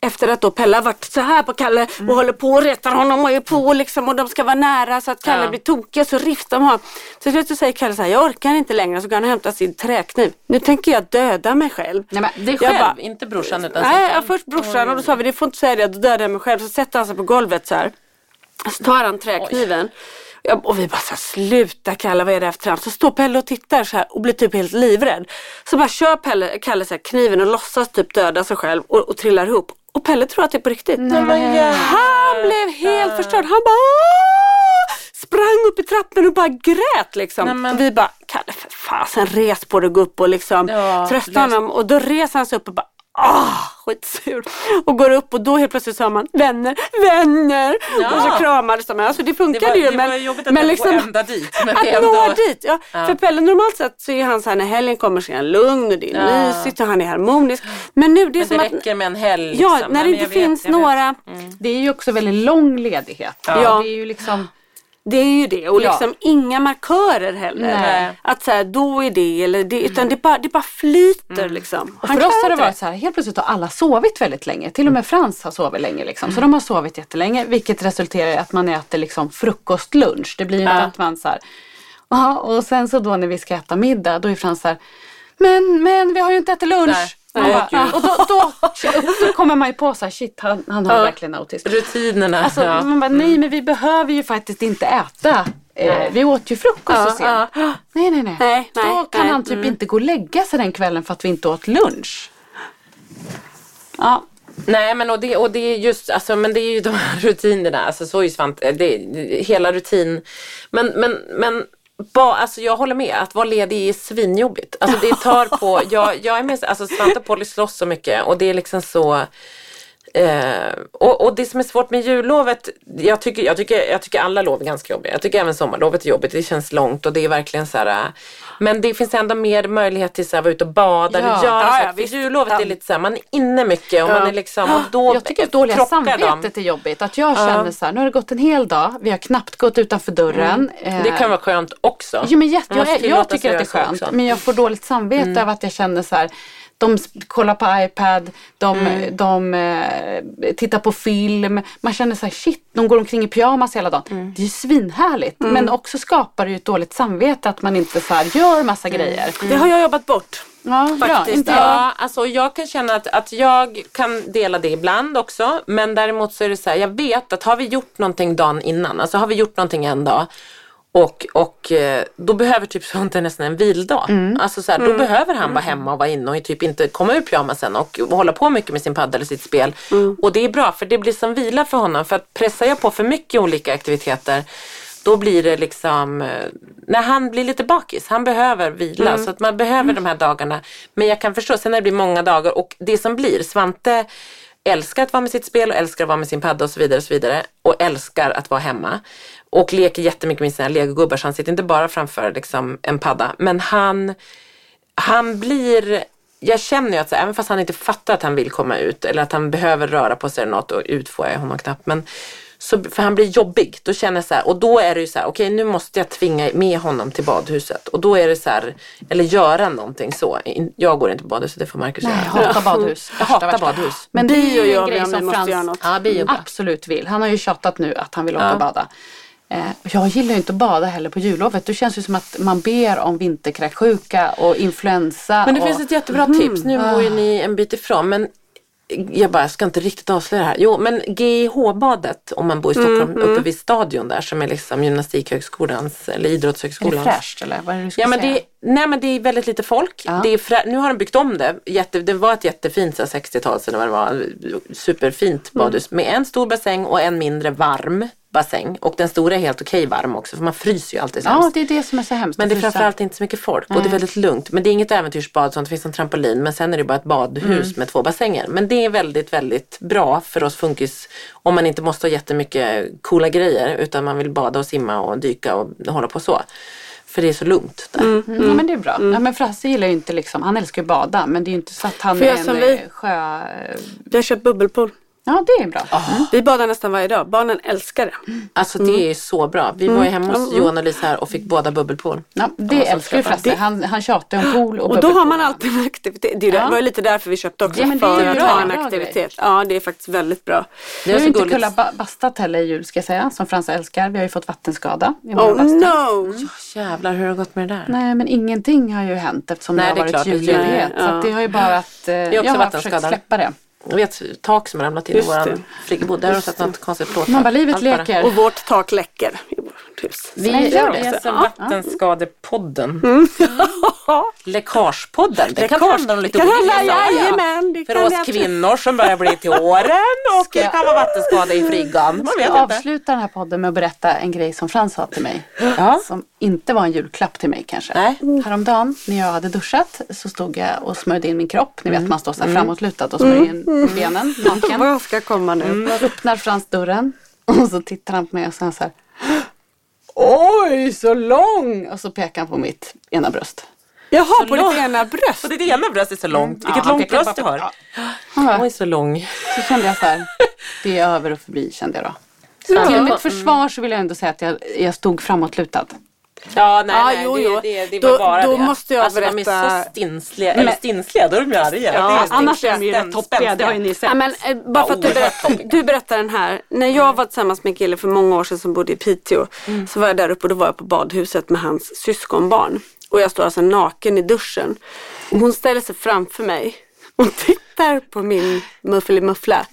efter att då Pelle har varit så här på Kalle och Mm. håller på och retar honom och är på liksom och de ska vara nära så att Kalle Ja. blir tokig så riftar de honom. Till slut så säger Kalle så här, jag orkar inte längre så går han och hämtar sin träkniv. Nu tänker jag döda mig själv. Nej, men Det är själv, bara- inte brorsan utan Nej, ja, först brorsan och då sa vi, det får inte säga det, då dödar jag mig själv. Så sätter han sig på golvet så här. Så tar han träkniven. Ja, och vi bara så här, sluta Kalle, vad är det här för trams? Så står Pelle och tittar så här och blir typ helt livrädd. Så bara kör Pelle, Kalle så här, kniven och låtsas typ döda sig själv och, och trillar ihop. Och Pelle tror att det är på riktigt. Han blev helt förstörd. Han bara sprang upp i trappen och bara grät liksom. Nej, men- vi bara, Kalle för fasen res på dig och gå upp och liksom Ja, trösta honom. Och då reser han sig upp och bara Ah, skitsur. Och går upp och då helt plötsligt sa man vänner, vänner. Ja. Och så kramades de. Alltså det Det funkade var, ju. det men, var jobbigt att men men liksom, ända dit. Men att det ändå... nå dit. Ja. Ja. För Pelle normalt sett så är han så här när helgen kommer så är han lugn och det är Ja. mysigt och han är harmonisk. Men nu det är Men som det att räcker med en helg. Ja, liksom. när Nej, det inte vet, finns några Det är ju också väldigt lång ledighet. Ja. Det är ju liksom Det är ju det och Ja. liksom inga markörer heller. Nej. Att så här, då är det eller det, utan det bara, det bara flyter liksom. Och för oss har det varit så här, helt plötsligt har alla sovit väldigt länge. Till och med Frans har sovit länge liksom. Så de har sovit jättelänge vilket resulterar i att man äter liksom frukost, lunch. Det blir ju Ja. att man så här, ja, och sen så då när vi ska äta middag då är Frans så här, men, men vi har ju inte ätit lunch. Nej. Nej, bara, gud. och då, då, då kommer man ju på så här, shit han, han har Ja. verkligen autism. Rutinerna. Alltså, ja. man bara, nej men vi behöver ju faktiskt inte äta. Eh, vi åt ju frukost så Ja, sent. Nej, nej, nej. Nej, Då nej, kan nej. han typ inte gå och lägga sig den kvällen för att vi inte åt lunch. Ja, Nej men och det, och det är just, alltså, men det är ju de här rutinerna, alltså så är ju Svante, det, det, hela rutin. Men, men, men ba, alltså jag håller med, att vara ledig är svinjobbigt. Alltså det tar på, jag, jag är med, alltså Svante och Polly slåss så mycket och det är liksom så Eh, och, och det som är svårt med jullovet, jag tycker, jag, tycker, jag tycker alla lov är ganska jobbiga. Jag tycker även sommarlovet är jobbigt, det känns långt och det är verkligen så här. eh, Men det finns ändå mer möjlighet till här, vara ute och bada eller Ja. göra Ja, ja. För jullovet Ja. är lite så här, man är inne mycket och man är liksom, och då jag tycker att dåliga samvetet är jobbigt. Att jag känner så här, nu har det gått en hel dag, vi har knappt gått utanför dörren. Eh, Det kan vara skönt också. Jo, men jätte, jag, jag tycker att det är skönt. också. Men jag får dåligt samvete över att jag känner så här. De kollar på iPad, de, de eh, tittar på film. Man känner så här, shit, de går omkring i pyjamas hela dagen. Det är ju svinhärligt. Men också skapar det ju ett dåligt samvete att man inte så här gör massa grejer. Det har jag jobbat bort. Ja, bra. Faktiskt, Inte jag. Ja, alltså jag kan känna att, att jag kan dela det ibland också. Men däremot så är det så här, jag vet att har vi gjort någonting dagen innan, alltså har vi gjort någonting en dag och, och eh, då behöver typ Svante nästan en vildag. Alltså så här, då behöver han vara hemma och vara inne och typ inte komma ur pyjamasen och, hålla på mycket med sin padda eller sitt spel. Och det är bra för det blir som vila för honom. För att pressar jag på för mycket olika aktiviteter då blir det liksom, eh, när han blir lite bakis, han behöver vila. Så att man behöver de här dagarna. Men jag kan förstå, sen när det blir många dagar och det som blir, Svante älskar att vara med sitt spel och älskar att vara med sin padda och så vidare. Och så vidare och älskar att vara hemma. Och leker jättemycket med sina legogubbar så han sitter inte bara framför liksom, en padda. Men han, han blir jag känner ju att så, även fast han inte fattar att han vill komma ut eller att han behöver röra på sig eller något och ut får jag honom knappt. Men så, för han blir jobbig. Då känner jag så här, och då är det ju så här, okej nu måste jag tvinga med honom till badhuset. Och då är det så här, eller göra någonting så. Jag går inte på badhuset, det får Marcus Nej, göra. jag hatar badhus. Jag hatar badhus. Men det är Bio ju gör en vi grej om vi som måste göra Frans något. Ja, bio. absolut vill. Han har ju tjatat nu att han vill åka Ja. och bada. Eh, jag gillar ju inte att bada heller på jullovet. Det känns ju som att man ber om vinterkräksjuka och influensa. Men det och, finns ett jättebra tips. Nu bor ju ni en bit ifrån. Men jag bara, jag ska inte riktigt avslöja det här. Jo, men GIH-badet om man bor i Mm, Stockholm uppe vid stadion där som är liksom gymnastikhögskolans eller Är det idrottshögskolans. fräscht eller vad är det du Ja men det, nej men det är väldigt lite folk. Ja. Det är frä, nu har de byggt om det. Jätte, det var ett jättefint så här 60-tals eller vad det var. Superfint Mm. badhus med en stor bassäng och en mindre varm bassäng. Och den stora är helt okej varm också för man fryser ju alltid Ja, sämst. det är det som är så hemskt. Men det är framförallt inte så mycket folk och det är väldigt lugnt. Men det är inget äventyrsbad sånt, det finns en trampolin men sen är det bara ett badhus Mm. med två bassänger. Men det är väldigt, väldigt bra för oss funkis om man inte måste ha jättemycket coola grejer utan man vill bada och simma och dyka och hålla på så. För det är så lugnt där. Mm, ja, men det är bra. Ja, men Frasse gillar ju inte liksom, han älskar ju bada men det är ju inte så att han är en vi? eh, sjö... Vi har köpt bubbelpool. Ja, det är bra. Mm. Vi badar nästan varje dag. Barnen älskar det. Alltså Mm. det är så bra. Vi var ju hemma hos Johan och Lisa här och fick båda bubbelpool. Ja, det Ja, älskar ju Frasse. Han, han tjatar om pool och Och då har man alltid en aktivitet. Det, är det Ja. var ju lite därför vi köpte också. Ja, men det är för att ha en aktivitet. Ja, det är faktiskt väldigt bra. Vi har ju inte kunnat ba- bastat heller i jul ska jag säga, som Fransa älskar. Vi har ju fått vattenskada i vår Oh no! Jävlar hur har det gått med det där? Nej men ingenting har ju hänt eftersom Nej, det har det varit det julledighet. Så att det har ju bara att eh, jag har försökt släppa det. Jag vet tak som har ramlat in i Just det. friggebod. Där har de sett något konstigt plåttak. Man bara, livet leker. Och vårt tak läcker vårt hus. Vi Nej, gör det. Alltså Ja. Vattenskadepodden. Mm. Läckagepodden. Det kan handla om lite olika saker. För oss kvinnor som börjar bli till åren och det kan vara vattenskada i friggan. Man Jag avslutar den här podden med att berätta en grej som Frans sa till mig. Ja. Som inte var en julklapp till mig kanske. Nej. Häromdagen när jag hade duschat så stod jag och smörjde in min kropp. Ni vet Mm. man står så här framåtlutad och smörjer in benen naken. Vad ska komma nu? Då öppnar Frans dörren och så tittar han på mig och så här. Oj, så lång! Och så pekar han på mitt ena bröst. Jaha, på lång. ditt ena bröst. Och det ena bröstet är så långt. Vilket Ja, långt bröst du har. på- Han så lång. Så kände jag så här, det är över och förbi kände jag då. Till mitt försvar så vill jag ändå säga att jag, jag stod framåtlutad. Ja, nej, Ja, nej, jo, det, jo. Det, det Då- var bara då det. måste jag alltså, de är berätta- så stinsliga, eller stinsliga, då är de ju arga. Ja, Det är Annars är de ju rätt toppiga, det har ju ni sett. Ja, men, eh, bara för att du, berättar, du berättar den här. När jag var tillsammans med en kille för många år sedan som bodde i Piteå. Så var jag där uppe och då var jag på badhuset med hans syskonbarn. Och jag står alltså naken i duschen. Och hon ställer sig framför mig och tittar på min muffelimuffla.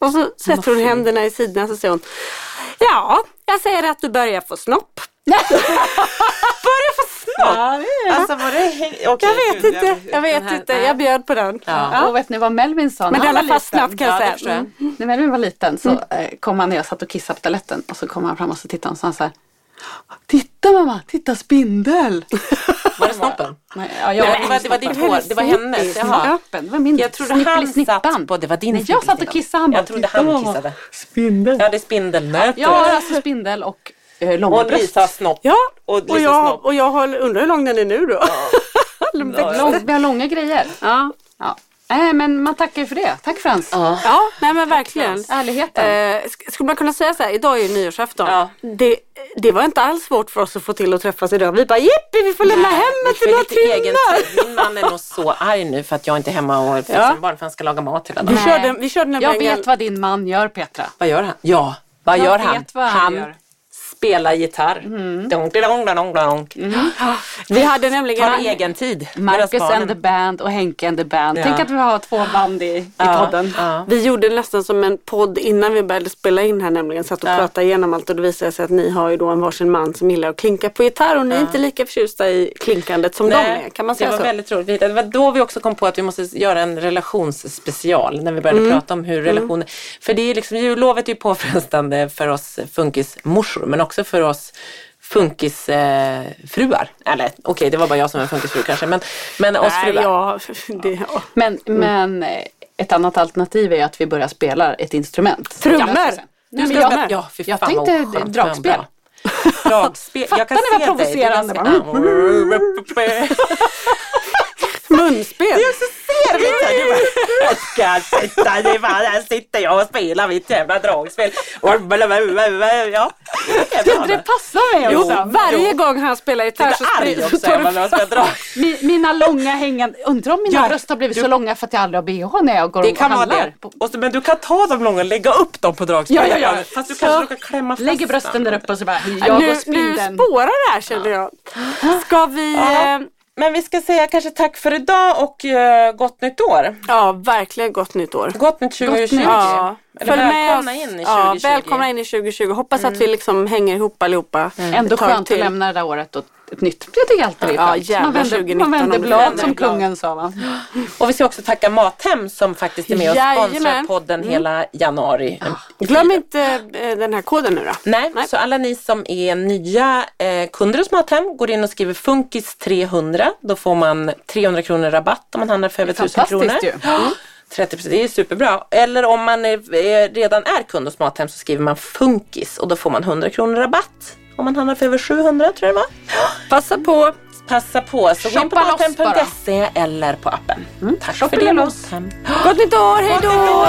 Och så sätter hon händerna i sidorna och så säger hon Ja, jag säger att du börjar få snopp. Börja få snopp! Alltså var det häng... Okej, Jag vet gud, inte, jag vet den här- inte. Jag bjöd på den. Ja. Och vet ni vad Melvin sa Men den har fastnat kan jag Ja, det säga. jag. Mm. När Melvin var liten så eh, kom han när jag satt och kissade på toaletten och så kom han fram och så tittade han och sa han så här. Titta mamma, titta spindel! Var det snoppen? Nej, ja, jag Nej, det var, det var ditt hår, det var hennes. Det var min Jag trodde han snippan. satt på, det var din Nej, jag satt och kissade, han bara, Jag trodde "Titta, han mamma." kissade. Spindel. Ja, det är spindelnötter. Jag har alltså spindel och eh, långa Och bröst. Lisa har snopp. Ja, Och och, jag, snopp. och jag har, undrar hur lång den är nu då. Lång, vi har långa grejer. Ja, Ja. Nej, men man tackar ju för det. Tack Frans. Ja. ja nej men verkligen. Ärligheten. Eh, sk- skulle man kunna säga så här, idag är ju nyårsafton. Ja. Det, det var inte alls svårt för oss att få till att träffas idag. Vi bara jippi, vi får lämna hemmet i några timmar. Min man är nog så arg nu för att jag inte är hemma och fixar Ja. barn för han ska laga mat hela Vi dagen. körde, vi körde jag vet vad din man gör Petra. Vad gör han? Ja, vad Jag gör vet han? vad han gör. Spelar gitarr. Donk, donk, donk, donk. Vi hade nämligen Tar egen tid. Marcus and the band och Henke and the band. Ja. Tänk att vi har två band i, i Ja, podden. ja. Vi gjorde nästan som en podd innan vi började spela in här nämligen. Satt och Ja. pratade igenom allt och det visade sig att ni har ju då en varsin man som gillar att klinka på gitarr och ni är inte lika förtjusta i klinkandet som de är. Kan man säga det var så? väldigt roligt. Det var då vi också kom på att vi måste göra en relationsspecial när vi började Mm. prata om hur relationer, för det är liksom, jullovet är ju påfrestande för oss funkismorsor men också för oss funkisfruar. Eh, fruar. Eller okej, det var bara jag som var funkisfru kanske, men, men oss Nej, fruar. ja, det, ja. Men, men eh, ett annat alternativ är att vi börjar spela ett instrument. Trummor. Du ska jag, spela- Ja, fy jag fan vad tänkte oskönt. dragspel. Dragspel. Jag kan Fattar ni vad. Det är provocerande? Ser mitt här. Du bara, jag ska sitta, det är bara, där sitter jag och spelar mitt jävla dragspel. Ja, tror inte det passar mig Jo, också. varje gång han spelar gitarr så springer också tar. Mi- Mina långa hängande, undrar om mina Ja, bröst har blivit du- så långa för att jag aldrig har bh när jag går Det och kan vara handlar. det. Och så, men du kan ta dem långa och lägga upp dem på dragspelet. Ja, ja, ja. Fast du Så kanske råkar klämma fast Lägger brösten där uppe och så bara, jag nu, och nu spindeln. spårar det här känner jag. Ska vi... Eh, men vi ska säga kanske tack för idag och uh, gott nytt år. Ja, verkligen gott nytt år. Gott nytt 2020. Gott ja. Eller Följ välkomna in i 2020. Ja, välkomna in i 2020. Hoppas mm. att vi liksom hänger ihop allihopa. Mm. Ändå skönt till. att lämna det där året och ett nytt. Jag tycker alltid det är skönt. Ja, man vänder, man vänder blad som kungen sa va. Och vi ska också tacka Mathem som faktiskt är med och sponsrar podden mm. hela januari. Glöm inte eh, den här koden nu då. Nej, Nej. så alla ni som är nya eh, kunder hos Mathem går in och skriver Funkis 300. Då får man 300 kronor rabatt om man handlar för över 1000 kronor. Ju. Mm. 30 det är superbra. Eller om man är, är, redan är kund hos Mathem så skriver man Funkis och då får man 100 kronor rabatt. Om man handlar för över 700 tror jag det var. Passa på! Passa på, så gå in på mathem.se eller på appen. Mm. Tack Shoppa för det Mathem. Gott nytt år, hejdå! Gott